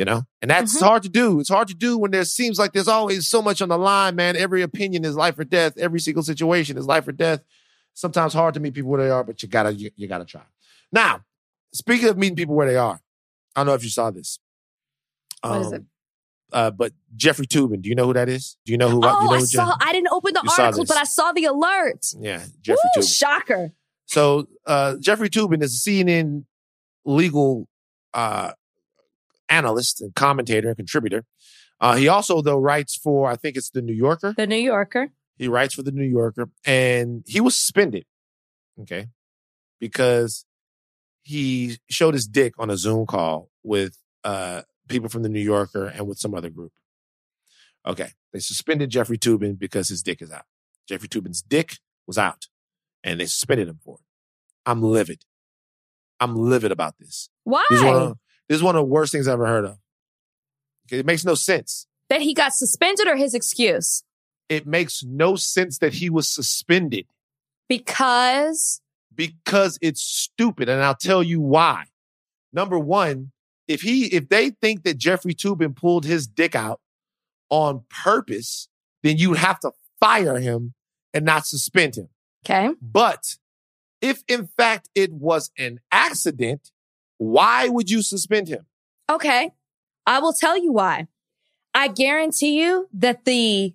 you know and that's mm-hmm. hard to do it's hard to do when there seems like there's always so much on the line man every opinion is life or death every single situation is life or death sometimes hard to meet people where they are but you gotta you, you gotta try now speaking of meeting people where they are i don't know if you saw this um, what is it? Uh, but Jeffrey Toobin, do you know who that is? Do you know who? Oh, you know I saw. Jeff- I didn't open the article, but I saw the alert. Yeah, Jeffrey Woo, Toobin. Shocker. So uh, Jeffrey Toobin is a CNN legal uh, analyst and commentator and contributor. Uh, he also, though, writes for, I think it's the New Yorker. The New Yorker. He writes for the New Yorker and he was suspended. Okay. Because he showed his dick on a Zoom call with uh, people from the New Yorker and with some other group. Okay. They suspended Jeffrey Toobin because his dick is out. Jeffrey Toobin's dick was out and they suspended him for it. I'm livid. I'm livid about this. Why? This is one of the worst things I've ever heard of. It makes no sense. That he got suspended or his excuse? It makes no sense that he was suspended. Because? Because it's stupid. And I'll tell you why. Number one, if he if they think that Jeffrey Toobin pulled his dick out on purpose, then you have to fire him and not suspend him. Okay. But if in fact it was an accident, why would you suspend him? Okay. I will tell you why. I guarantee you that the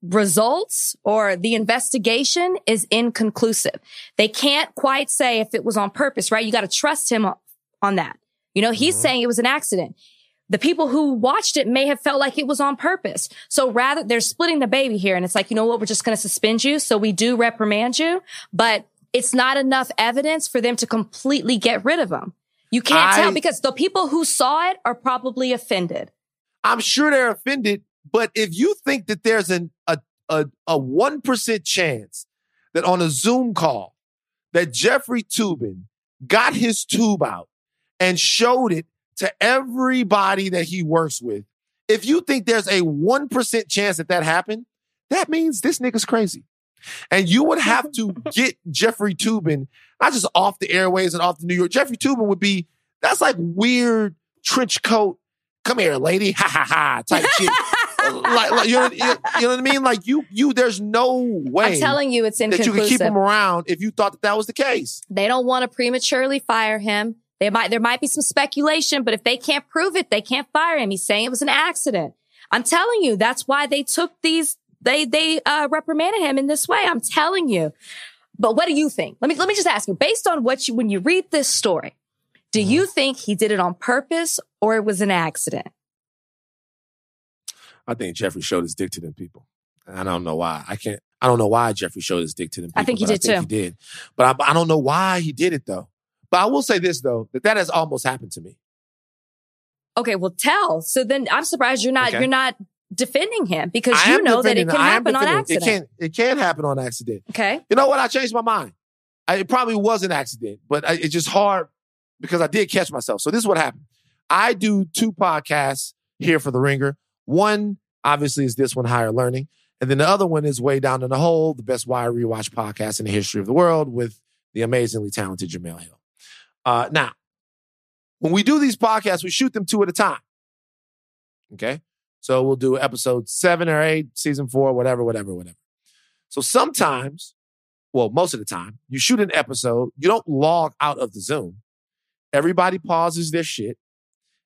results or the investigation is inconclusive. They can't quite say if it was on purpose, right? You got to trust him on that. You know, he's mm-hmm. saying it was an accident. The people who watched it may have felt like it was on purpose. So rather, they're splitting the baby here. And it's like, you know what? We're just going to suspend you. So we do reprimand you, but it's not enough evidence for them to completely get rid of him. You can't I, tell because the people who saw it are probably offended. I'm sure they're offended, but if you think that there's an a a, a 1% chance that on a Zoom call that Jeffrey Toobin got his tube out and showed it to everybody that he works with, if you think there's a 1% chance that that happened, that means this nigga's crazy. And you would have to get Jeffrey Toobin, not just off the airways and off the New York. Jeffrey Toobin would be, that's like weird trench coat. Come here, lady. Ha ha ha type shit. like, like, you, know, you, you know what I mean? Like you, you. There's no way I'm telling you, it's that you inconclusive. could keep him around if you thought that that was the case. they don't want to prematurely fire him. They might, there might be some speculation, but if they can't prove it, they can't fire him. He's saying it was an accident. I'm telling you, that's why they took these, they, they, uh, reprimanded him in this way. I'm telling you. But what do you think? Let me, let me just ask you, based on what you, when you read this story, do you think he did it on purpose or it was an accident? I think Jeffrey showed his dick to them people. And I don't know why. I can't. I don't know why Jeffrey showed his dick to them. People, I think he did I think too. He did, but I, I don't know why he did it though. But I will say this though that that has almost happened to me. Okay, well, tell. So then I'm surprised you're not Okay. you're not defending him because I you know that it can happen on accident. It can't. It can't happen on accident. Okay. You know what? I changed my mind. I, it probably was an accident, but I, it's just hard because I did catch myself. So this is what happened. I do two podcasts here for the Ringer. One obviously is this one, Higher Learning, and then the other one is Way Down in the Hole, the best wire rewatch podcast in the history of the world with the amazingly talented Jemele Hill. Uh, now, when we do these podcasts, we shoot them two at a time. Okay, so we'll do episode seven or eight, season four, whatever, whatever, whatever. So sometimes well, most of the time, you shoot an episode, you don't log out of the Zoom. Everybody pauses their shit,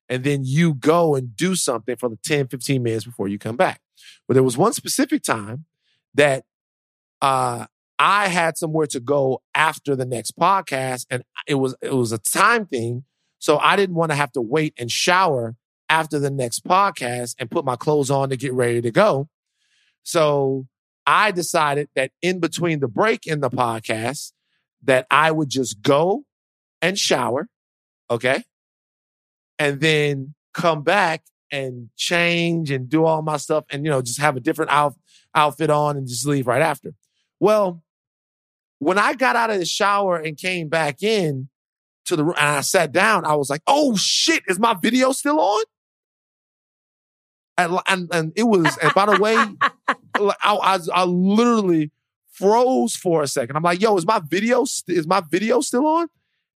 and then you go and do something for the 10, 15 minutes before you come back. But there was one specific time that uh, I had somewhere to go after the next podcast, and it was it was a time thing. So I didn't want to have to wait and shower after the next podcast and put my clothes on to get ready to go. So I decided that in between the break in the podcast, that I would just go and shower, okay, and then come back and change and do all my stuff, and you know just have a different out, outfit on and just leave right after. Well, when I got out of the shower and came back in to the room and I sat down, I was like, "Oh shit, is my video still on?" And, and, and it was, and by the way, I, I, I literally froze for a second. I'm like, yo, is my video st- is my video still on?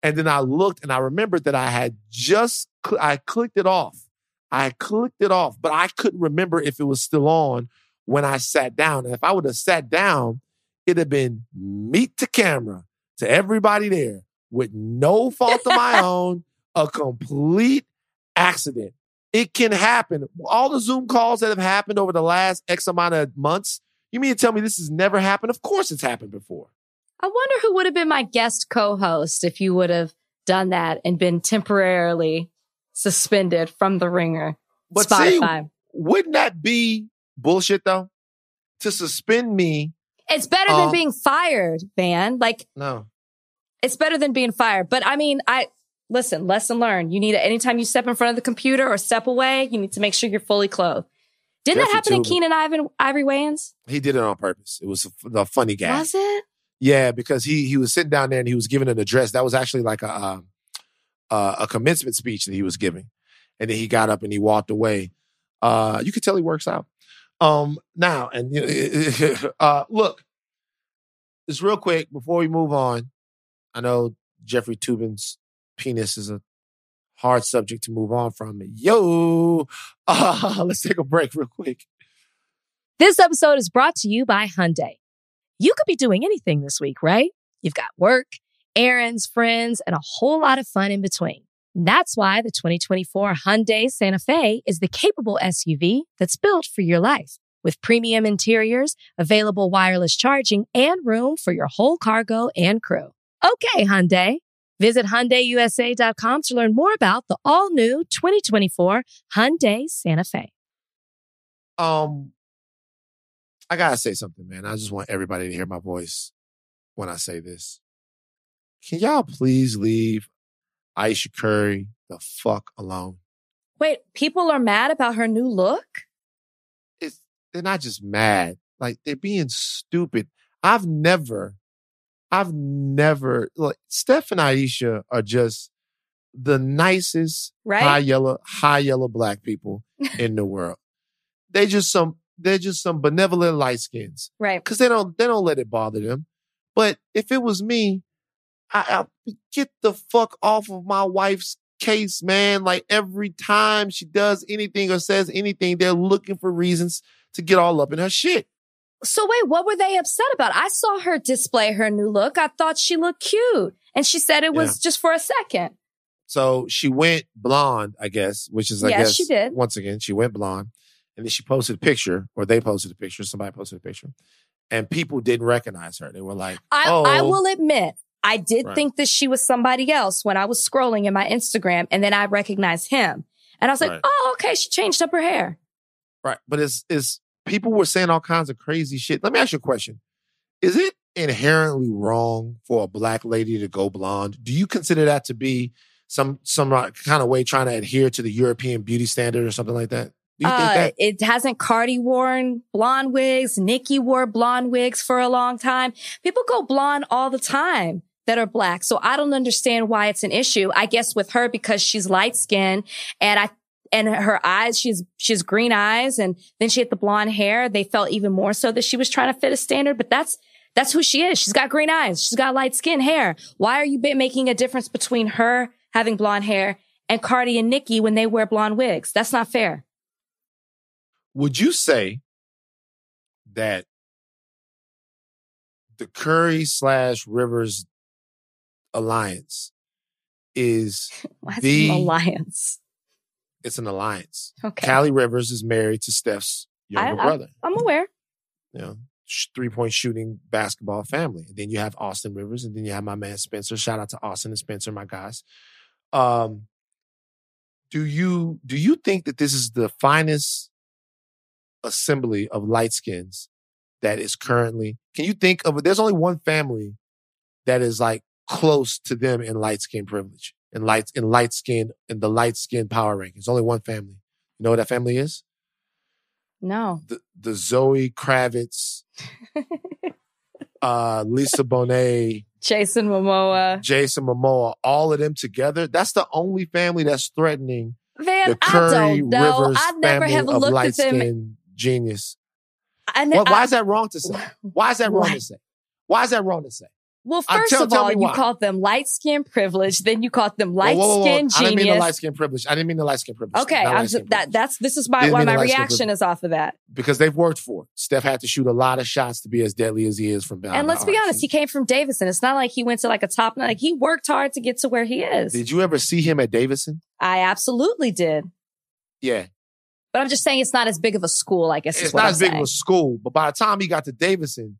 And then I looked and I remembered that I had just cl- I clicked it off. I clicked it off, but I couldn't remember if it was still on when I sat down. And if I would have sat down, it'd have been meet to camera to everybody there with no fault of my own, a complete accident. It can happen. All the Zoom calls that have happened over the last X amount of months, you mean to tell me this has never happened? Of course it's happened before. I wonder who would have been my guest co-host if you would have done that and been temporarily suspended from the ringer. But see, wouldn't that be bullshit though? To suspend me? it's better um, than being fired, man. Like No. it's better than being fired. But I mean, I listen, lesson learned. You need to, anytime you step in front of the computer or step away, you need to make sure you're fully clothed. Didn't that Jeffrey happen in Toobin. Keenen Ivan Ivory Wayans? He did it on purpose. It was a, a funny guy. Was it? Yeah, because he he was sitting down there and he was giving an address. That was actually like a um, uh, a commencement speech that he was giving, and then he got up and he walked away. Uh, you could tell he works out. Um, now and uh, look, just real quick before we move on. I know Jeffrey Toobin's penis is a hard subject to move on from. Yo, uh, let's take a break real quick. This episode is brought to you by Hyundai. You could be doing anything this week, right? You've got work, errands, friends, and a whole lot of fun in between. That's why the 2024 Hyundai Santa Fe is the capable SUV that's built for your life. With premium interiors, available wireless charging, and room for your whole cargo and crew. Okay, Hyundai. Visit HyundaiUSA.com to learn more about the all-new 2024 Hyundai Santa Fe. Um, I gotta say something, man. I just want everybody to hear my voice when I say this. Can y'all please leave Ayesha Curry the fuck alone? Wait, people are mad about her new look? It's they're not just mad, like they're being stupid. I've never, I've never like Steph and Ayesha are just the nicest Right? high yellow, high yellow black people in the world. They just some, they're just some benevolent light skins. Right. because they don't they don't let it bother them. But if it was me, I, I get the fuck off of my wife's case, man. Like every time she does anything or says anything, they're looking for reasons to get all up in her shit. So wait, what were they upset about? I saw her display her new look. I thought she looked cute. And she said it was just for a second. So she went blonde, I guess, which is, I Yes, guess, she did. once again, she went blonde. And then she posted a picture, or they posted a picture, somebody posted a picture. And people didn't recognize her. They were like, I, oh, I will admit, I did Right. think that she was somebody else when I was scrolling in my Instagram and then I recognized him. And I was like, Right. oh, okay, she changed up her hair. Right. But it's, it's, people were saying all kinds of crazy shit. Let me ask you a question. Is it inherently wrong for a black lady to go blonde? Do you consider that to be some, some uh, kind of way trying to adhere to the European beauty standard or something like that? Do you think Uh, that? it hasn't Cardi worn blonde wigs. Nikki wore blonde wigs for a long time. People go blonde all the time that are black. So I don't understand why it's an issue. I guess with her because she's light skinned and I, and her eyes, she's, she has green eyes and then she had the blonde hair. They felt even more so that she was trying to fit a standard, but that's, that's who she is. She's got green eyes. She's got light skin hair. Why are you making a difference between her having blonde hair and Cardi and Nikki when they wear blonde wigs? That's not fair. would you say that the Curry slash Rivers alliance is Why is it The- alliance? It's an alliance. Okay. Callie Rivers is married to Steph's younger I- I- brother. I'm aware. You know, three point shooting basketball family. And then you have Austin Rivers, and then you have my man Spencer. Shout out to Austin and Spencer, my guys. Um, do you do you think that this is the finest assembly of light skins that is currently? Can you think of? There's only one family that is like close to them in light skin privilege, in light in light skin in the light skin power rankings. Only one family. You know what that family is? No. the, the Zoe Kravitz, uh, Lisa Bonet, Jason Momoa. Jason Momoa, all of them together. That's the only family that's threatening Van, the I Curry. Rivers family of light skin genius. I, Why, I- why is that wrong to say? Why is that wrong Why? to say? Why is that wrong to say? Well, Uh, first tell- of tell all, you called them light skin privilege. Then you called them light skin I didn't mean the light skin privilege. I didn't mean the light skin privilege. Okay, I'm light-skin just, that that's this is my why my reaction is off of that. because they've worked for it. Steph had to shoot a lot of shots to be as deadly as he is from behind. and let's be honest, he came from Davidson. It's not like he went to like a top. Like he worked hard to get to where he is. Did you ever see him at Davidson? I absolutely did. Yeah, But I'm just saying it's not as big of a school. I guess it's not I'm as big of a school, but by the time he got to Davidson,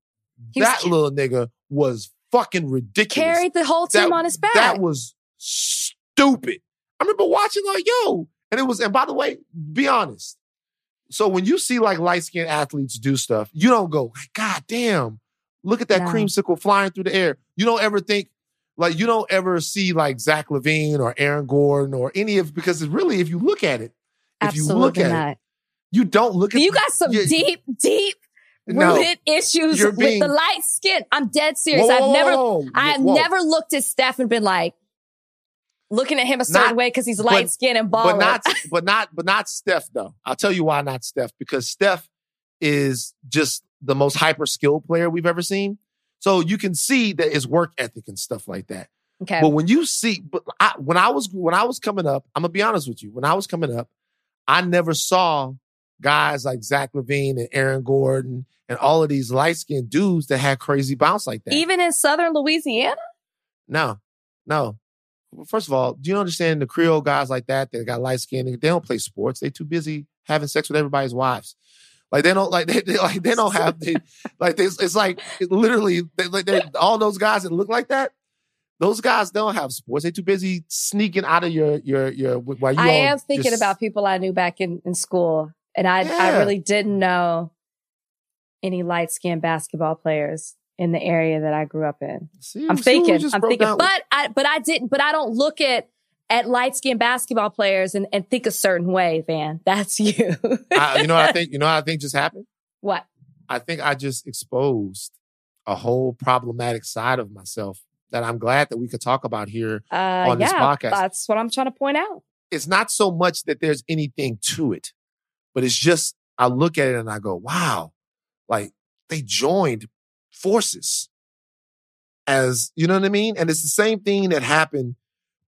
He that little nigga was fucking ridiculous. Carried the whole team That- on his back. That was stupid. I remember watching like, yo, and it was, and by the way, be honest. So when you see like light skinned athletes do stuff, you don't go, God damn, look at that No. creamsicle flying through the air. You don't ever think, like, you don't ever see like Zach LaVine or Aaron Gordon or any of, because it's really, if you look at it, if you look Absolutely at it, you don't look at You got some you- deep, deep No. rooted issues You're with the light skin. I'm dead serious. Whoa, I've never, whoa, whoa. I have Whoa. never looked at Steph and been like looking at him a certain Not- way because he's light skinned and balling. but not but not but not Steph though. I'll tell you why not Steph because Steph is just the most hyper skilled player we've ever seen. So you can see that his work ethic and stuff like that. okay. But when you see, but I, when I was when I was coming up, I'm gonna be honest with you. When I was coming up, I never saw guys like Zach LaVine and Aaron Gordon and all of these light skinned dudes that had crazy bounce like that. Even in Southern Louisiana, No, no. First of all, do you understand the Creole guys like that that got light skin? They don't play sports. They too busy having sex with everybody's wives. Like they don't like they, they like they don't have they like they, it's like it literally they, like they all those guys that look like that. Those guys don't have sports. They too busy sneaking out of your your your while you I am thinking just- about people I knew back in, in school, and I I really didn't know any light skinned basketball players in the area that I grew up in. See, I'm see what we thinking, I'm thinking, down? but I but I didn't, but I don't look at at light skinned basketball players and, and think a certain way, Van. That's you. I, you know what I think you know what I think just happened. what? I think I just exposed a whole problematic side of myself that I'm glad that we could talk about here Uh, on this yeah, podcast. that's what I'm trying to point out. it's not so much that there's anything to it, but it's just I look at it and I go, wow, like they joined forces as you know what I mean? And it's the same thing that happened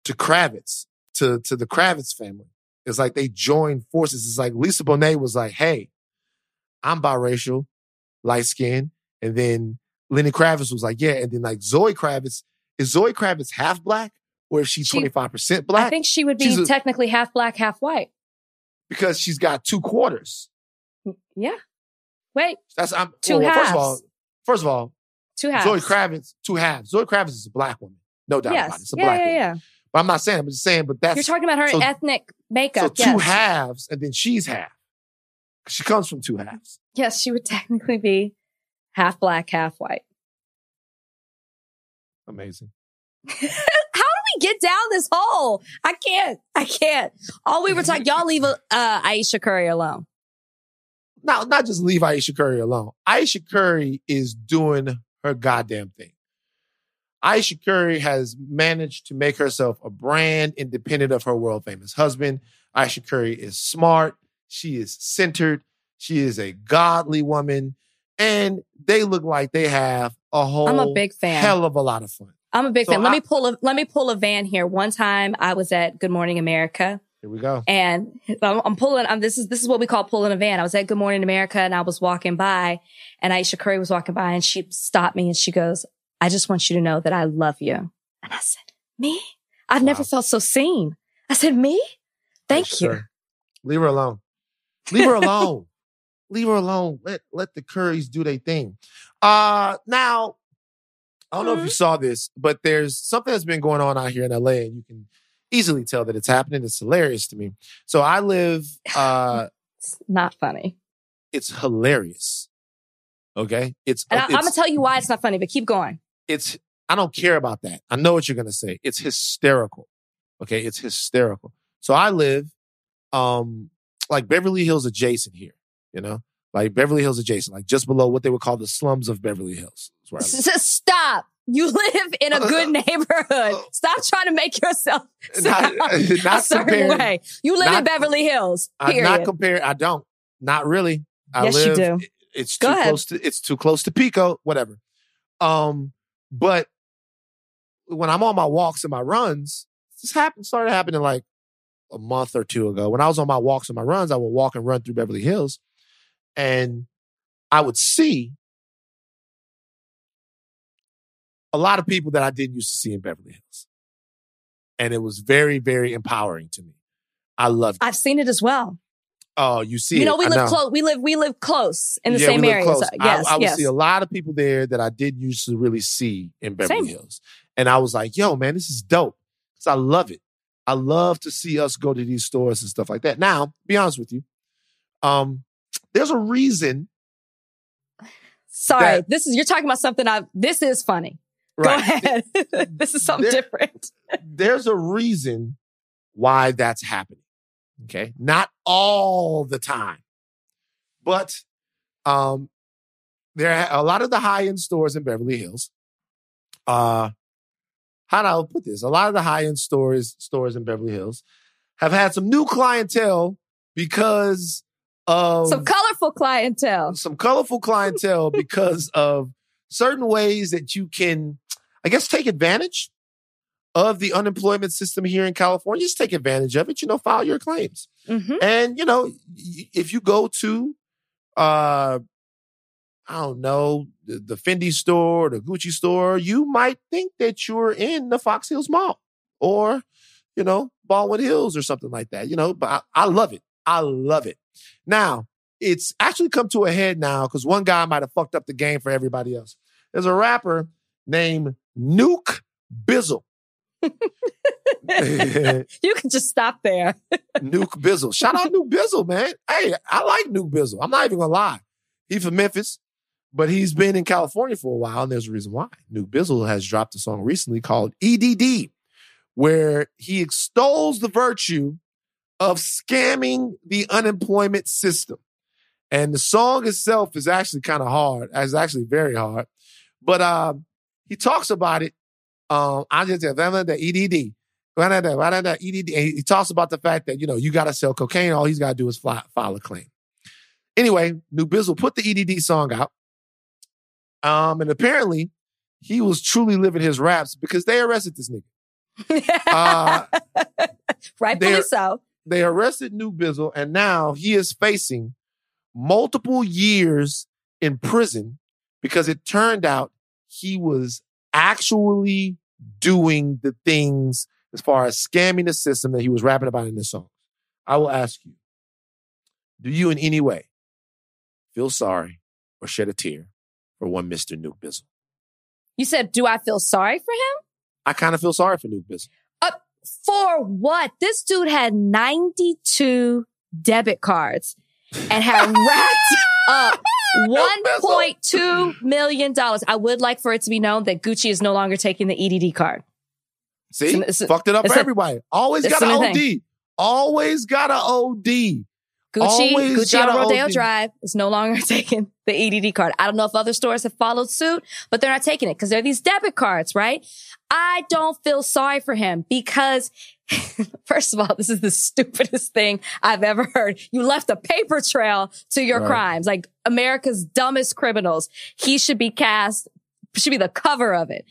to Kravitz, to to the Kravitz family. It's like they joined forces. It's like Lisa Bonet was like, "Hey, I'm biracial, light skinned," and then Lenny Kravitz was like, "Yeah," and then like Zoe Kravitz is Zoe Kravitz half black or is she She- twenty five percent black? I think she would be technically half black, half white. Because she's got two quarters. Yeah. Wait, That's I'm Two well, First of all, first of all, two halves. Zoe Kravitz two halves. Zoe Kravitz is a black woman, no doubt about it. Yes. It's a Yeah, black yeah, woman. yeah. But I'm not saying. I'm just saying. But that's You're talking about her so- ethnic makeup. so makeup. two yes. halves, and then she's half. She comes from two halves. Yes, she would technically be half black, half white. Amazing. How get down this hole? I can't. I can't. All we were talking, y'all leave uh, Ayesha Curry alone. Not not just leave Ayesha Curry alone. Ayesha Curry is doing her goddamn thing. Ayesha Curry has managed to make herself a brand independent of her world famous husband. Ayesha Curry is smart. She is centered. She is a godly woman. And they look like they have a whole I'm a big fan. hell of a lot of fun. I'm a big So fan. Let me pull a let me pull a van here. One time I was at Good Morning America Here we go. and I'm, I'm pulling. I'm, this is this is what we call pulling a van. I was at Good Morning America and I was walking by, and Ayesha Curry was walking by, and she stopped me and she goes, "I just want you to know that I love you." And I said, "Me? I've never felt so seen." I said, "Me? Thank you." Curry. Leave her alone. Leave her alone. Leave her alone. Let let the Currys do their thing. Uh now, I don't know if Mm-hmm. you saw this, but there's something that's been going on out here in LA, and you can easily tell that it's happening. It's hilarious to me. So I live uh It's not funny. it's hilarious. Okay? It's And I, it's, I'm gonna tell you why it's not funny, but keep going. it's I don't care about that. I know what you're gonna say. It's hysterical. Okay, it's hysterical. So I live um like Beverly Hills adjacent here, you know? Like Beverly Hills adjacent, like just below what they would call the slums of Beverly Hills. Is where I live. S- s- Stop. You live in a good neighborhood. Stop trying to make yourself Not- not a certain way. You live in Beverly Hills. I'm not comparing. I don't. Not really. I Yes, you do. It's Go too ahead. close to. It's too close to Pico. Whatever. Um, but when I'm on my walks and my runs, this happened. Started happening like a month or two ago. When I was on my walks and my runs, I would walk and run through Beverly Hills, and I would see a lot of people that I didn't used to see in Beverly Hills, and it was very, very empowering to me. I loved it. I've seen it as well. Oh, you see, you know, it. we live close. We live we live close in the Yeah, same we area. close. So, yes, I, I would yes. see a lot of people there that I didn't used to really see in Beverly Same. Hills, and I was like, "Yo, man, this is dope." Because I love it. I love to see us go to these stores and stuff like that. Now, be honest with you, um, there's a reason. Sorry, that- this is you're talking about something. I this is funny. Go Right? ahead. this is something There- different. there's a reason why that's happening. Okay. Not all the time, but um, there are a lot of the high end stores in Beverly Hills. Uh, how do I put this? A lot of the high end stores stores in Beverly Hills have had some new clientele because of Some colorful clientele. some colorful clientele because of certain ways that you can, I guess, take advantage of the unemployment system here in California. Just take advantage of it. You know, file your claims, hmm and you know, if you go to, uh, I don't know, the, the Fendi store, the Gucci store, you might think that you're in the Fox Hills Mall or, you know, Baldwin Hills or something like that. You know, but I, I love it. I love it. Now, it's actually come to a head now because one guy might have fucked up the game for everybody else. There's a rapper named Nuke Bizzle. You can just stop there. Nuke Bizzle. Shout out Nuke Bizzle, man. Hey, I like Nuke Bizzle. I'm not even gonna lie. He's from Memphis, but he's been in California for a while, and there's a reason why. Nuke Bizzle has dropped a song recently called EDD, where he extols the virtue of scamming the unemployment system. And the song itself is actually kind of hard. It's actually very hard. But um, he talks about it. Um, I just the EDD. EDD. He talks about the fact that, you know, you got to sell cocaine. All he's got to do is file, file a claim. Anyway, Nuke Bizzle put the EDD song out. Um, and apparently he was truly living his raps because they arrested this nigga. Uh, Rightfully They're- so. they arrested Nuke Bizzle, and now he is facing multiple years in prison because it turned out he was actually doing the things as far as scamming the system that he was rapping about in this song. I will ask you, do you in any way feel sorry or shed a tear for one Mr. Nuke Bizzle? You said, do I feel sorry for him? I kind of feel sorry for Nuke Bizzle. Uh, for what? This dude had 92 debit cards and had racked up $1.2 million. I would like for it to be known that Gucci is no longer taking the EDD card. See, It's it's fucked it up for everybody. Always got an a thing. OD. Always got an OD. Gucci, Always Gucci on Rodeo OD. Drive is no longer taking the EDD card. I don't know if other stores have followed suit, but they're not taking it because they're these debit cards, right? I don't feel sorry for him because first of all, this is the stupidest thing I've ever heard. You left a paper trail to your Right. crimes, like America's dumbest criminals. He should be cast, should be the cover of it.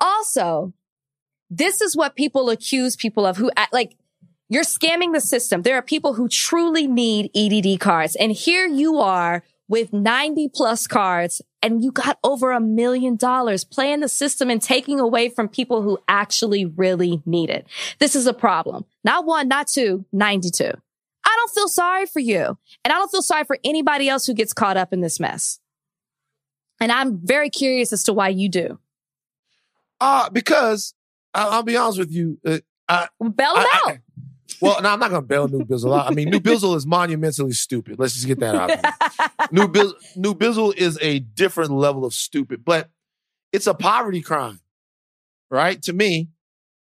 Also, this is what people accuse people of who like you're scamming the system. There are people who truly need EDD cards. And here you are with 90 plus cards and you got over a million dollars playing the system and taking away from people who actually really need it. This is a problem. Not one, not two, 92. I don't feel sorry for you. And I don't feel sorry for anybody else who gets caught up in this mess. And I'm very curious as to why you do. Uh, because I- I'll be honest with you. Uh, Bail him I- out. I- well, no, I'm not going to bail Nuke Bizzle out. I mean, Nuke Bizzle is monumentally stupid. Let's just get that out. Nuke Bizzle, Nuke Bizzle is a different level of stupid, but it's a poverty crime, right? To me,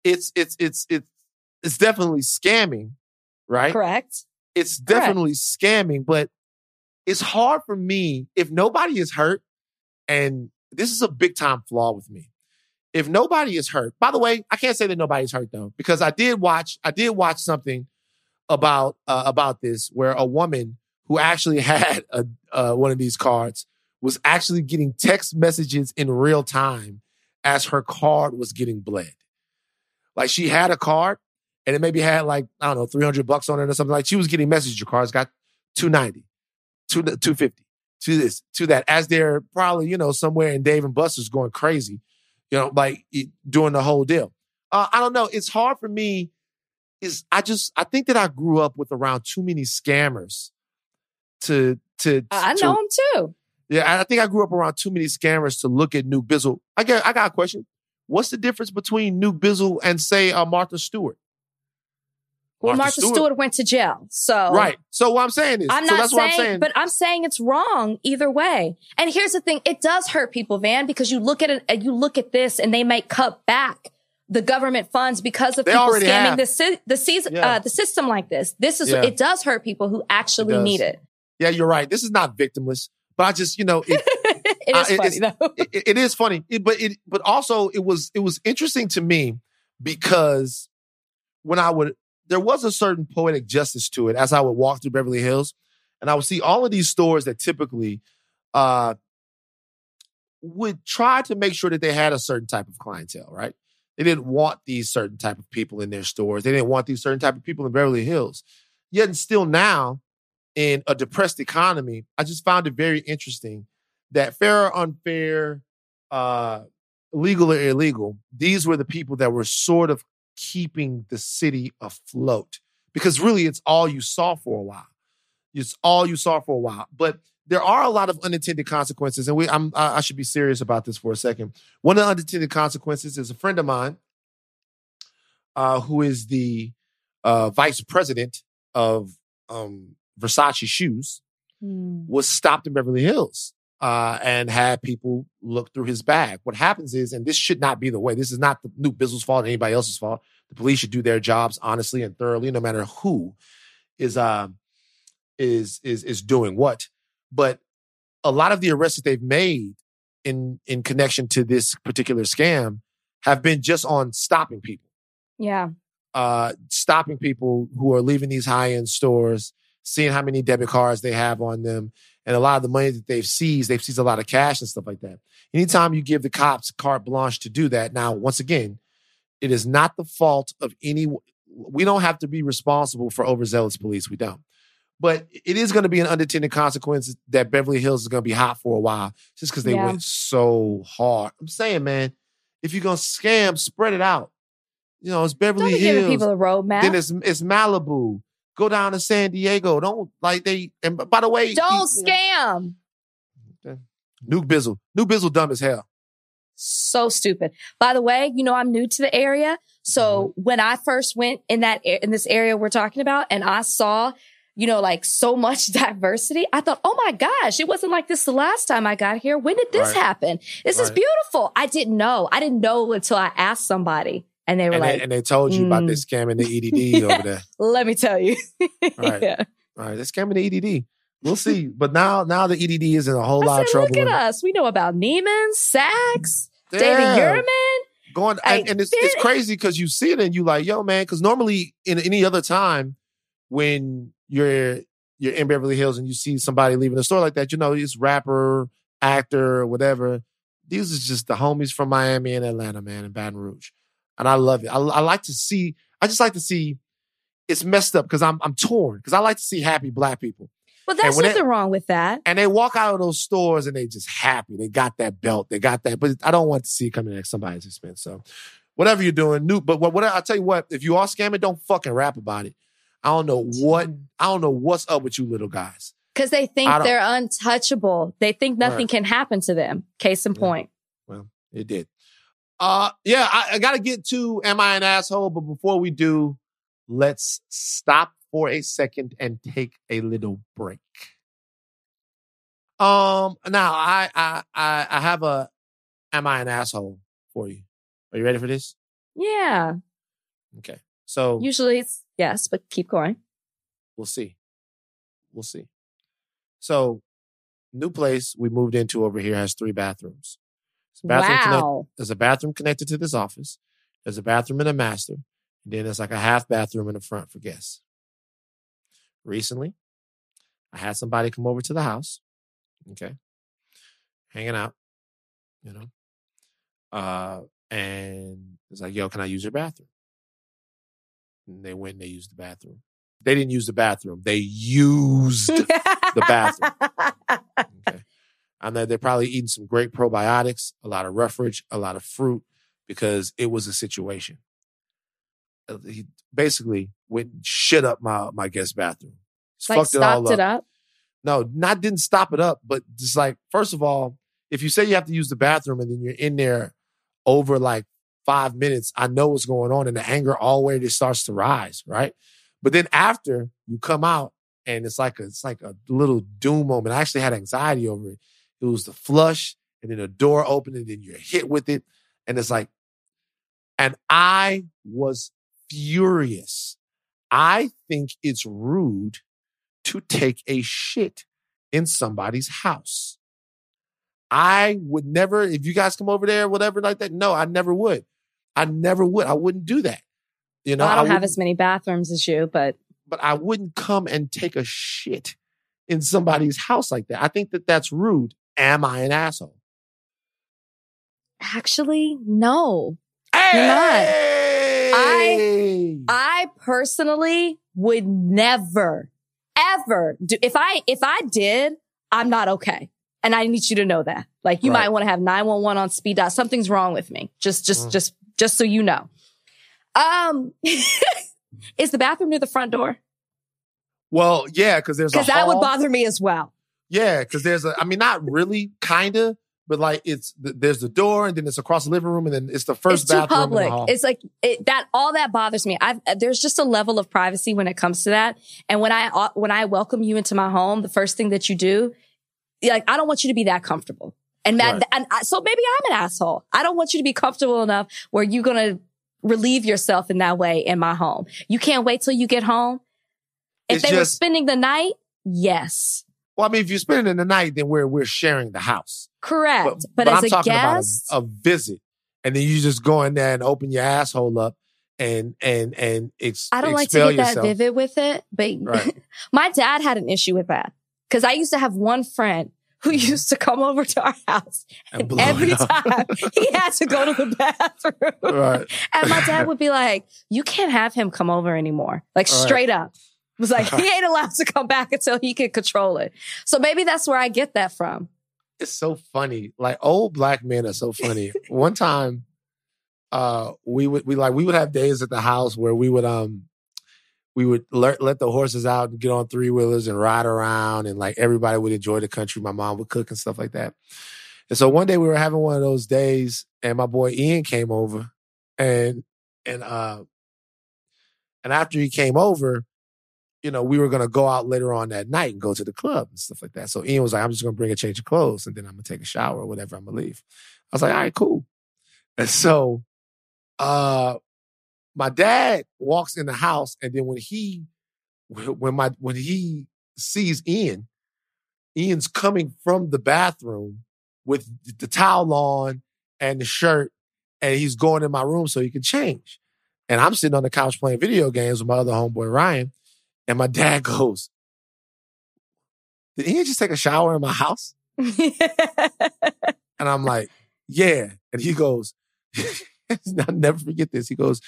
it's it's it's it's it's definitely scamming, right? Correct. It's Correct. definitely scamming, but it's hard for me if nobody is hurt, and this is a big time flaw with me. If nobody is hurt, by the way, I can't say that nobody's hurt though, because I did watch, I did watch something about uh, about this where a woman who actually had a, uh, one of these cards was actually getting text messages in real time as her card was getting bled. Like she had a card and it maybe had like, I don't know, 300 bucks on it or something. Like she was getting messages. Your car's got 290, 250, to this, to that, as they're probably, you know, somewhere in Dave and Buster's going crazy, you know, like doing the whole deal. Uh, I don't know. It's hard for me. Is I just I think that I grew up with around too many scammers to to I know him too. yeah, I think I grew up around too many scammers to look at Nuke Bizzle. I got, I got a question. What's the difference between Nuke Bizzle and say uh, Martha Stewart? Well, Martha, Stewart. went to jail. So Right. So what I'm saying is, I'm so not that's saying, what I'm saying. but I'm saying it's wrong either way. And here's the thing: it does hurt people, Van, because you look at it, and you look at this, and they might cut back the government funds because of They people scamming the si- the season, Yeah. uh, the system like this. This is Yeah. it does hurt people who actually does. need it. yeah, you're right. This is not victimless, but I just, you know, it, it Uh, is it- funny though. it, it is funny, It- but it, but also it was, it was interesting to me because when I would, there was a certain poetic justice to it as I would walk through Beverly Hills, and I would see all of these stores that typically, uh, would try to make sure that they had a certain type of clientele, right? They didn't want these certain type of people in their stores. They didn't want these certain type of people in Beverly Hills. Yet and still now, in a depressed economy, I just found it very interesting that fair or unfair, uh, legal or illegal, these were the people that were sort of keeping the city afloat. Because really, it's all you saw for a while. It's all you saw for a while. But there are a lot of unintended consequences, and we I'm, I I should be serious about this for a second. One of the unintended consequences is a friend of mine, uh, who is the uh, vice president of um, Versace shoes, Hmm. was stopped in Beverly Hills uh, and had people look through his bag. What happens is, and this should not be the way. This is not the Nuke Bizzle's fault, or anybody else's fault. The police should do their jobs honestly and thoroughly, no matter who is uh, is is is doing what. But a lot of the arrests that they've made in in connection to this particular scam have been just on stopping people Yeah. uh, stopping people who are leaving these high end stores, seeing how many debit cards they have on them, and a lot of the money that they've seized. They've seized a lot of cash and stuff like that. Anytime you give the cops carte blanche to do that, now once again, it is not the fault of any we don't have to be responsible for overzealous police. We don't. But it is going to be an unintended consequence that Beverly Hills is going to be hot for a while just because they Yeah. went so hard. I'm saying, man, if you're going to scam, spread it out. You know, it's Beverly be Hills. people a roadmap. Then it's it's Malibu. Go down to San Diego. Don't like they. And by the way, Don't he- scam. Nuke Bizzle. Nuke Bizzle dumb as hell. So stupid. By the way, you know I'm new to the area, so Mm-hmm. when I first went in that in this area we're talking about, and I saw, you know, like so much diversity, I thought, oh my gosh, it wasn't like this the last time I got here. When did this Right. happen? This is beautiful. I didn't know. I didn't know until I asked somebody, and they were And, like, they, and they told you about mm. this scamming the EDD over there. "Let me tell you." Right. yeah. All right, they're scamming the EDD. We'll see. But now, now the EDD is in a whole I lot of trouble. look at us. We know about Neiman, Saks, Yeah. David Yurman. going I and, and it's, it's crazy because you see it and you like, yo, man, because normally in any other time when you're you're in Beverly Hills and you see somebody leaving a store like that, you know, it's rapper, actor, whatever. These is just the homies from Miami and Atlanta, man, and Baton Rouge. And I love it. I, I like to see, I just like to see it's messed up because I'm I'm torn. Because I like to see happy black people. Well, there's nothing wrong with that. And they walk out of those stores and they just happy. They got that belt. They got that. But I don't want to see it coming at somebody's expense. So whatever you're doing, new. But what, what I'll tell you what, if you are scamming, don't fucking rap about it. I don't know what I don't know what's up with you little guys. Because they think they're untouchable. They think nothing Right. can happen to them. Case in Yeah. point. Well, it did. Uh yeah, I, I gotta get to Am I an Asshole? But before we do, let's stop for a second and take a little break. Um now I I I, I have a Am I an Asshole for you. Are you ready for this? Yeah. Okay. So Usually it's yes, but keep going. we'll see. We'll see. So new place we moved into over here has three bathrooms. It's a bathroom connect- wow. there's a bathroom connected to this office. There's a bathroom in the master. And then there's like a half bathroom in the front for guests. Recently, I had somebody come over to the house. Okay. Hanging out, you know. Uh, and it's like, yo, can I use your bathroom? And they went and they used the bathroom. They didn't use the bathroom. They used the bathroom. Okay. And that they're probably eating some great probiotics, a lot of roughage, a lot of fruit, because it was a situation. Uh, He basically went shit up my my guest bathroom. Just like fucked it all up. it up. No, not didn't stop it up, but just like first of all, if you say you have to use the bathroom and then you're in there over like five minutes, I know what's going on, and the anger already starts to rise, right? But then after you come out and it's like a it's like a little doom moment. I actually had anxiety over it. It was the flush, and then the door opened, and then you're hit with it, and it's like, and I was furious. I think it's rude to take a shit in somebody's house. I would never, if you guys come over there, whatever like that, no, I never would. I never would. I wouldn't do that. You know, Well, I don't have as many bathrooms as you, but but I wouldn't come and take a shit in somebody's house like that. I think that that's rude. Am I an asshole? actually, no. Hey! I I personally would never, ever do if I if I did, I'm not okay. And I need you to know that. Like you Right. might want to have 911 on speed dial. Something's wrong with me. Just just Mm. just just so you know. Um is the bathroom near the front door? well, yeah, because there's a Because that would bother me as well. Yeah, because there's a. I mean, not really, kinda, but like it's there's the door, and then it's across the living room, and then it's the first it's too bathroom in the public. hall. It's like it, that. All that bothers me. I've there's just a level of privacy when it comes to that. And when I uh, when I welcome you into my home, the first thing that you do, like I don't want you to be that comfortable. And that, Right. and I, so maybe I'm an asshole. I don't want you to be comfortable enough where you're gonna relieve yourself in that way in my home. You can't wait till you get home. If It's they were spending the night, yes, well, I mean, if you're spending the night, then we're we're sharing the house. correct. But, as I'm a talking guest, about a, a visit, and then you just go in there and open your asshole up and and and ex- I don't like to get that vivid with it, but Right. my dad had an issue with that because I used to have one friend who mm-hmm. used to come over to our house and, and every time he had to go to the bathroom. Right. And my dad would be like, you can't have him come over anymore. Like straight up. Was like, he ain't allowed to come back until he can control it. So maybe that's where I get that from. It's so funny. Like old black men are so funny. One time, uh, we would, we like, we would have days at the house where we would, um, we would let, let the horses out and get on three wheelers and ride around and like everybody would enjoy the country. My mom would cook and stuff like that. And so one day we were having one of those days and my boy Ian came over and, and, uh, and after he came over, you know, we were going to go out later on that night and go to the club and stuff like that. So Ian was like, I'm just going to bring a change of clothes and then I'm going to take a shower or whatever. I'm going to leave. I was like, all right, cool. And so, uh, my dad walks in the house, and then when he when my when he sees Ian, Ian's coming from the bathroom with the towel on and the shirt, and he's going in my room so he can change. And I'm sitting on the couch playing video games with my other homeboy Ryan, and my dad goes, "Did Ian just take a shower in my house?" and I'm like, "Yeah," and he goes. I'll never forget this. He goes,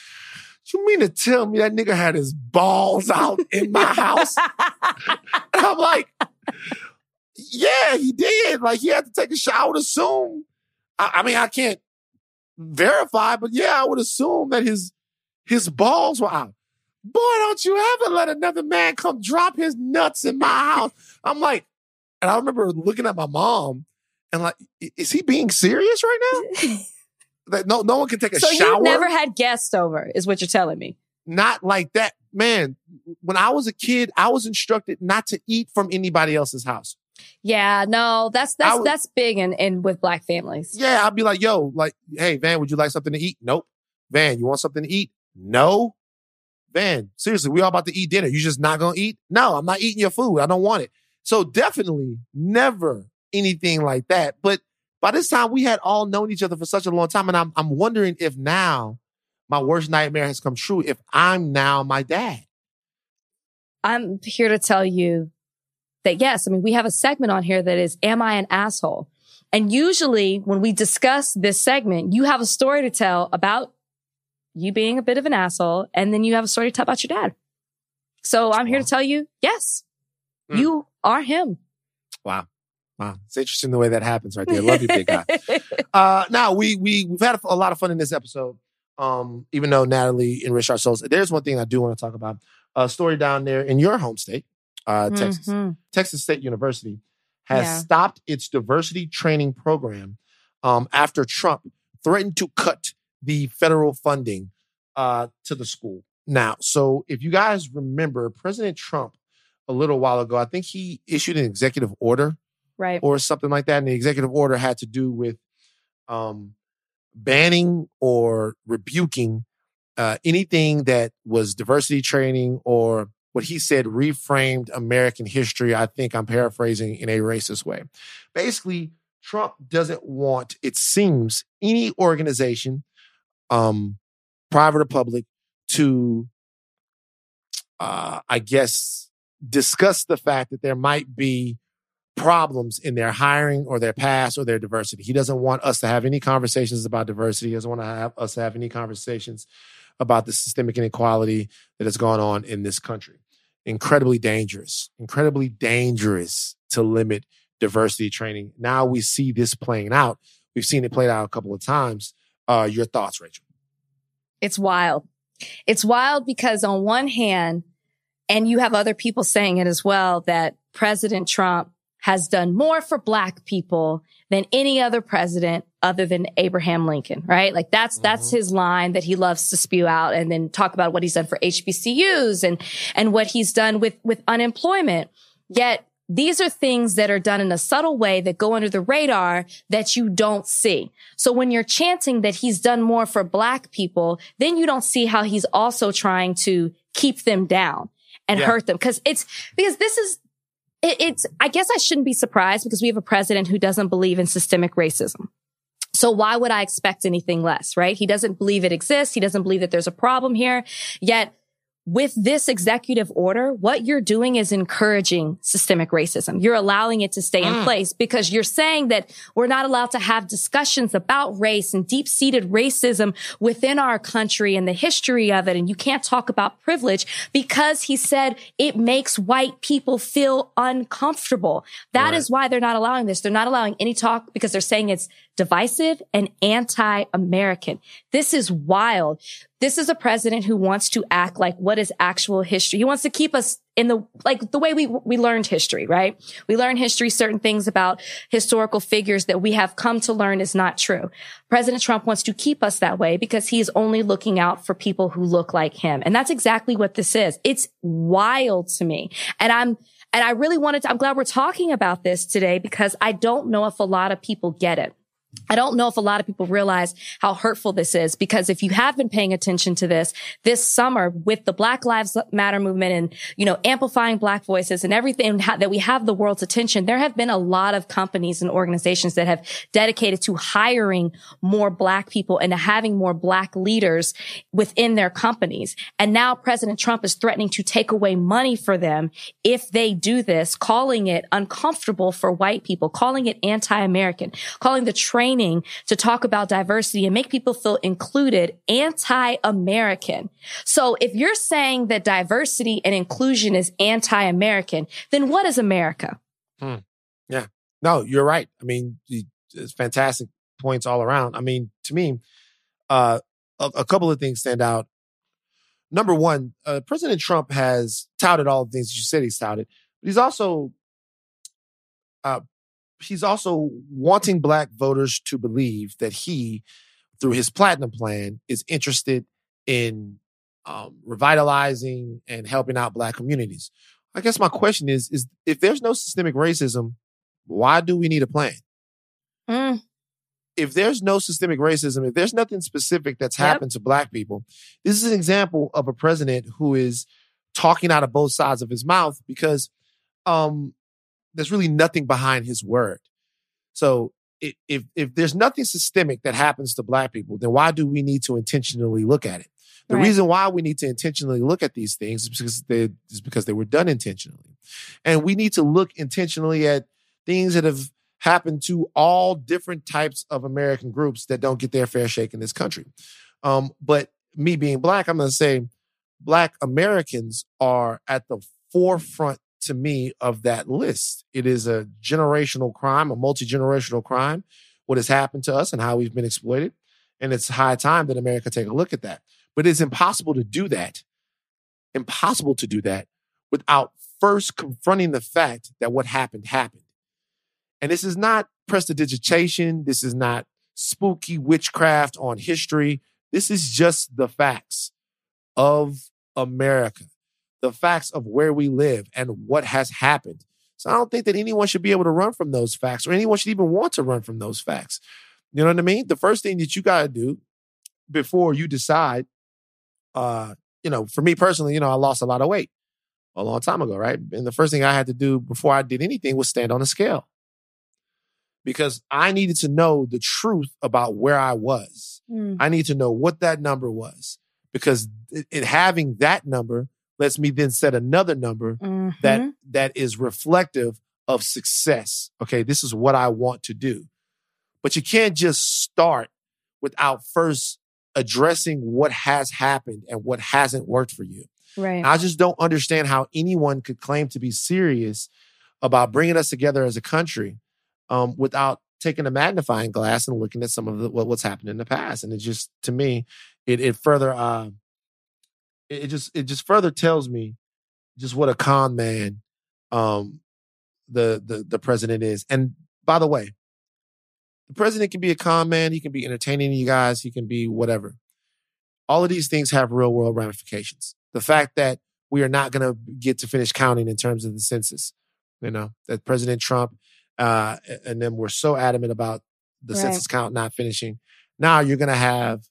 You mean to tell me that nigga had his balls out in my house? and I'm like, Yeah, he did. Like he had to take a shower to assume. I, I mean, I can't verify, but yeah, I would assume that his his balls were out. Boy, don't you ever let another man come drop his nuts in my house. I'm like, and I remember looking at my mom and like, is he being serious right now? that no no one can take a so shower. So you never had guests over, is what you're telling me. Not like that, man. When I was a kid, I was instructed not to eat from anybody else's house. Yeah, no, that's that's was, that's big in, in with black families. Yeah, I'd be like, yo, like, hey, Van, would you like something to eat? Nope. Van, you want something to eat? No. Van, seriously, we all about to eat dinner. You just not gonna eat? No, I'm not eating your food. I don't want it. So definitely never anything like that. But by this time, we had all known each other for such a long time. And I'm, I'm wondering if now my worst nightmare has come true, if I'm now my dad. I'm here to tell you that yes, I mean, we have a segment on here that is, Am I an asshole? And usually when we discuss this segment, you have a story to tell about you being a bit of an asshole. And then you have a story to tell about your dad. So I'm here to tell you, yes, mm. you are him. Wow. Wow, it's interesting the way that happens right there. Love you, big guy. uh, now we we we've had a, lot of fun in this episode. Um, even though Natalie enriched our souls, there's one thing I do want to talk about. A story down there in your home state, uh, Texas. Mm-hmm. Texas State University has yeah. stopped its diversity training program um, after Trump threatened to cut the federal funding uh, to the school. Now, so if you guys remember, President Trump a little while ago, I think he issued an executive order right, or something like that. And the executive order had to do with um, banning or rebuking uh, anything that was diversity training or what he said reframed American history. I think I'm paraphrasing in a racist way. Basically, Trump doesn't want, it seems, any organization, um, private or public, to, uh, I guess, discuss the fact that there might be problems in their hiring or their past or their diversity. He doesn't want us to have any conversations about diversity. He doesn't want to have us to have any conversations about the systemic inequality that has gone on in this country. Incredibly dangerous, incredibly dangerous to limit diversity training. Now we see this playing out. We've seen it played out a couple of times. Uh, your thoughts, Rachel? It's wild. It's wild because on one hand, and you have other people saying it as well, that President Trump has done more for black people than any other president other than Abraham Lincoln, right? Like that's, mm-hmm. that's his line that he loves to spew out and then talk about what he's done for HBCUs and, and what he's done with, with unemployment. Yet these are things that are done in a subtle way that go under the radar that you don't see. So when you're chanting that he's done more for black people, then you don't see how he's also trying to keep them down and yeah. hurt them. Cause it's, because this is, it, it's, I guess I shouldn't be surprised because we have a president who doesn't believe in systemic racism. So why would I expect anything less, right? He doesn't believe it exists. He doesn't believe that there's a problem here. Yet with this executive order, what you're doing is encouraging systemic racism. You're allowing it to stay in mm. place because you're saying that we're not allowed to have discussions about race and deep seated racism within our country and the history of it. And you can't talk about privilege because he said it makes white people feel uncomfortable. That right. is why they're not allowing this. They're not allowing any talk because they're saying it's divisive and anti-American. This is wild. This is a president who wants to act like what is actual history. He wants to keep us in the, like the way we, we learned history, right? We learn history, certain things about historical figures that we have come to learn is not true. President Trump wants to keep us that way because he's only looking out for people who look like him. And that's exactly what this is. It's wild to me. And I'm, and I really wanted to, I'm glad we're talking about this today because I don't know if a lot of people get it. I don't know if a lot of people realize how hurtful this is because if you have been paying attention to this this summer with the Black Lives Matter movement and, you know, amplifying black voices and everything that we have the world's attention, there have been a lot of companies and organizations that have dedicated to hiring more black people and to having more black leaders within their companies. And now President Trump is threatening to take away money for them if they do this, calling it uncomfortable for white people, calling it anti-American, calling the training training to talk about diversity and make people feel included anti-American. So if you're saying that diversity and inclusion is anti-American, then what is America? Hmm. Yeah. No, you're right. I mean, it's fantastic points all around. I mean, to me, uh, a, a couple of things stand out. Number one, uh, President Trump has touted all the things you said he's touted, but he's also uh, he's also wanting black voters to believe that he, through his platinum plan, is interested in um, revitalizing and helping out black communities. I guess my question is: is if there's no systemic racism, why do we need a plan? Mm. If there's no systemic racism, if there's nothing specific that's yep. happened to black people, this is an example of a president who is talking out of both sides of his mouth because um, there's really nothing behind his word. So if if there's nothing systemic that happens to black people, then why do we need to intentionally look at it? The right. reason why we need to intentionally look at these things is because they is because they were done intentionally. And we need to look intentionally at things that have happened to all different types of American groups that don't get their fair shake in this country. Um, but me being black, I'm going to say black Americans are at the forefront to me of that list. It is a generational crime, a multi generational crime, what has happened to us and how we've been exploited. And it's high time that America take a look at that. But it's impossible to do that, impossible to do that without first confronting the fact that what happened happened. And this is not prestidigitation. This is not spooky witchcraft on history. This is just the facts of America the facts of where we live and what has happened. So I don't think that anyone should be able to run from those facts or anyone should even want to run from those facts. You know what I mean? The first thing that you got to do before you decide, uh, you know, for me personally, you know, I lost a lot of weight a long time ago, right? And the first thing I had to do before I did anything was stand on a scale because I needed to know the truth about where I was. Mm. I need to know what that number was because in having that number lets me then set another number mm-hmm. that that is reflective of success. Okay, this is what I want to do. But you can't just start without first addressing what has happened and what hasn't worked for you. Right. I just don't understand how anyone could claim to be serious about bringing us together as a country um, without taking a magnifying glass and looking at some of the, what, what's happened in the past. And it just, to me, it, it further uh, it just it just further tells me just what a con man um the the the president is. And by the way, the president can be a con man, he can be entertaining you guys, he can be whatever. All of these things have real world ramifications. The fact that we are not going to get to finish counting in terms of the census, you know, that President Trump uh, and then we're so adamant about the right. census count not finishing. Now you're going to have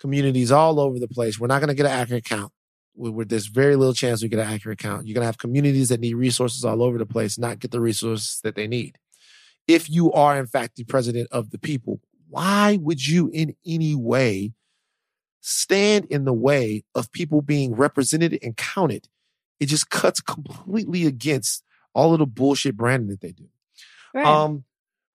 communities all over the place. We're not going to get an accurate count where there's very little chance we get an accurate count. You're going to have communities that need resources all over the place, not get the resources that they need. If you are, in fact, the president of the people, why would you in any way stand in the way of people being represented and counted. It just cuts completely against all of the bullshit branding that they do. Right. Um,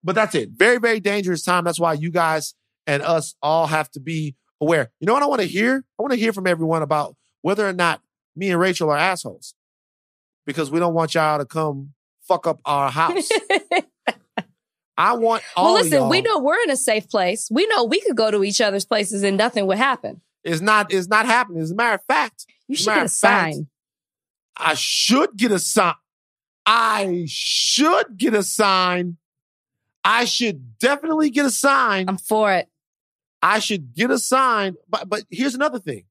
but that's it. Very, very dangerous time. That's why you guys and us all have to be aware. You know what I want to hear? I want to hear from everyone about whether or not me and Rachel are assholes. Because we don't want y'all to come fuck up our house. I want all well, listen, we know we're in a safe place. We know we could go to each other's places and nothing would happen. It's not. It's not happening. As a matter of fact, You should get a fact, sign. I should get a sign. I should get a sign. I should definitely get a sign. I'm for it. I should get a sign. But but here's another thing.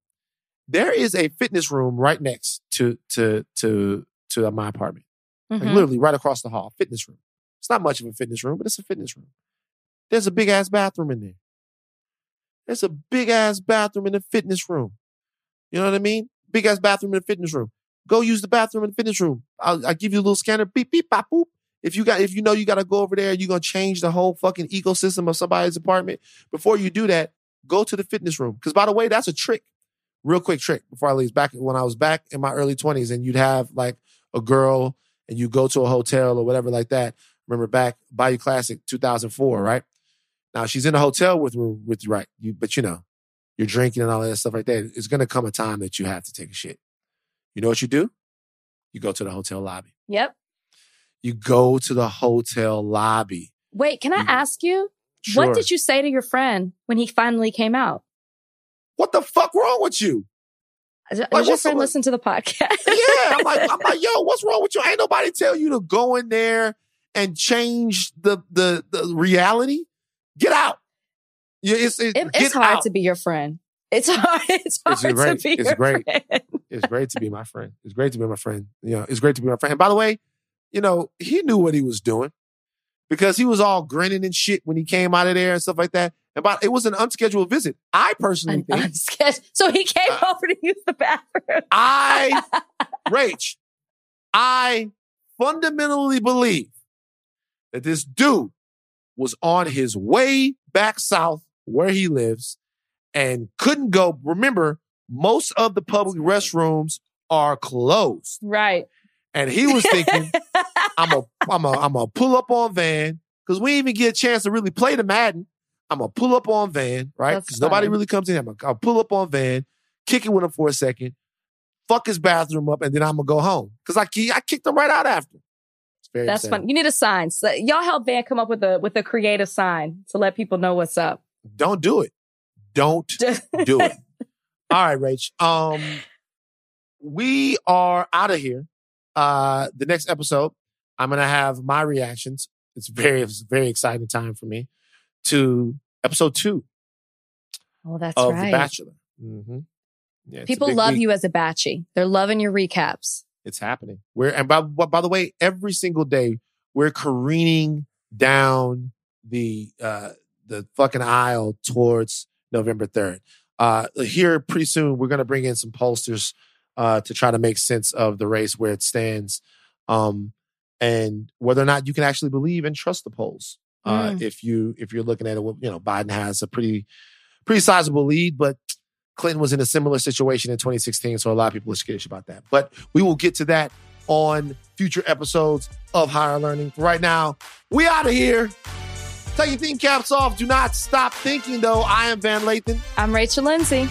There is a fitness room right next to to to to my apartment. Like Mhm. literally right across the hall. Fitness room. It's not much of a fitness room, but it's a fitness room. There's a big ass bathroom in there. There's a big ass bathroom in the fitness room. You know what I mean? Big ass bathroom in the fitness room. Go use the bathroom in the fitness room. I'll, I'll give you a little scanner. Beep beep pop boop. If you got, if you know you got to go over there, you're gonna change the whole fucking ecosystem of somebody's apartment. Before you do that, go to the fitness room. Because by the way, that's a trick. Real quick trick before I leave. Back when I was back in my early 20s, and you'd have like a girl, and you go to a hotel or whatever like that. Remember back Bayou Classic 2004, right? Now she's in a hotel with with you, right? You, but you know, you're drinking and all that stuff like that. It's gonna come a time that you have to take a shit. You know what you do? You go to the hotel lobby. Yep. You go to the hotel lobby. Wait, can I Mhm. ask you, Sure. what did you say to your friend when he finally came out? What the fuck wrong with you? Does Like, your what's friend listen to the podcast? Yeah, I'm like, I'm like, yo, what's wrong with you? Ain't nobody tell you to go in there and change the the, the reality. Get out. Yeah, it's it, It- get it's hard out. to be your friend. It's hard. It's hard It's great. to be It's your great. friend. It's great to be my friend. It's great to be my friend. You know, it's great to be my friend. And by the way, you know, he knew what he was doing because he was all grinning and shit when he came out of there and stuff like that. And but it was an unscheduled visit. I personally Un- think unscheduled. So he came Uh, over to use the bathroom. I, Rach, I fundamentally believe that this dude was on his way back south where he lives and couldn't go. Remember, most of the public restrooms are closed. right. And he was thinking, I'm a, I'm a, I'm a pull up on Van because we didn't even get a chance to really play the Madden. I'm gonna pull up on Van, right? Because nobody really comes in. I'm gonna I'll pull up on Van, kick it with him for a second, fuck his bathroom up, and then I'm gonna go home because I I kicked him right out after. It's very That's fun. You need a sign. So y'all help Van come up with a with a creative sign to let people know what's up. Don't do it. Don't do it. All right, Rach. Um, we are out of here. Uh, the next episode, I'm gonna have my reactions. It's very, it's a very exciting time for me to episode two. two Oh, that's of right. The Bachelor. Mm-hmm. Yeah, People love week. you as a batchy. They're loving your recaps. It's happening. We're and by by by the way, every single day we're careening down the uh the fucking aisle towards November third. Uh, here pretty soon we're gonna bring in some pollsters uh to try to make sense of the race where it stands, um, and whether or not you can actually believe and trust the polls. Uh, Mm. if you if you're looking at it, you know Biden has a pretty pretty sizable lead, but Clinton was in a similar situation in 2016, so a lot of people are skittish about that. But we will get to that on future episodes of Higher Learning. For right now, we out of here. Take your thinking caps off. Do not stop thinking, though. I am Van Lathan. I'm Rachel Lindsay.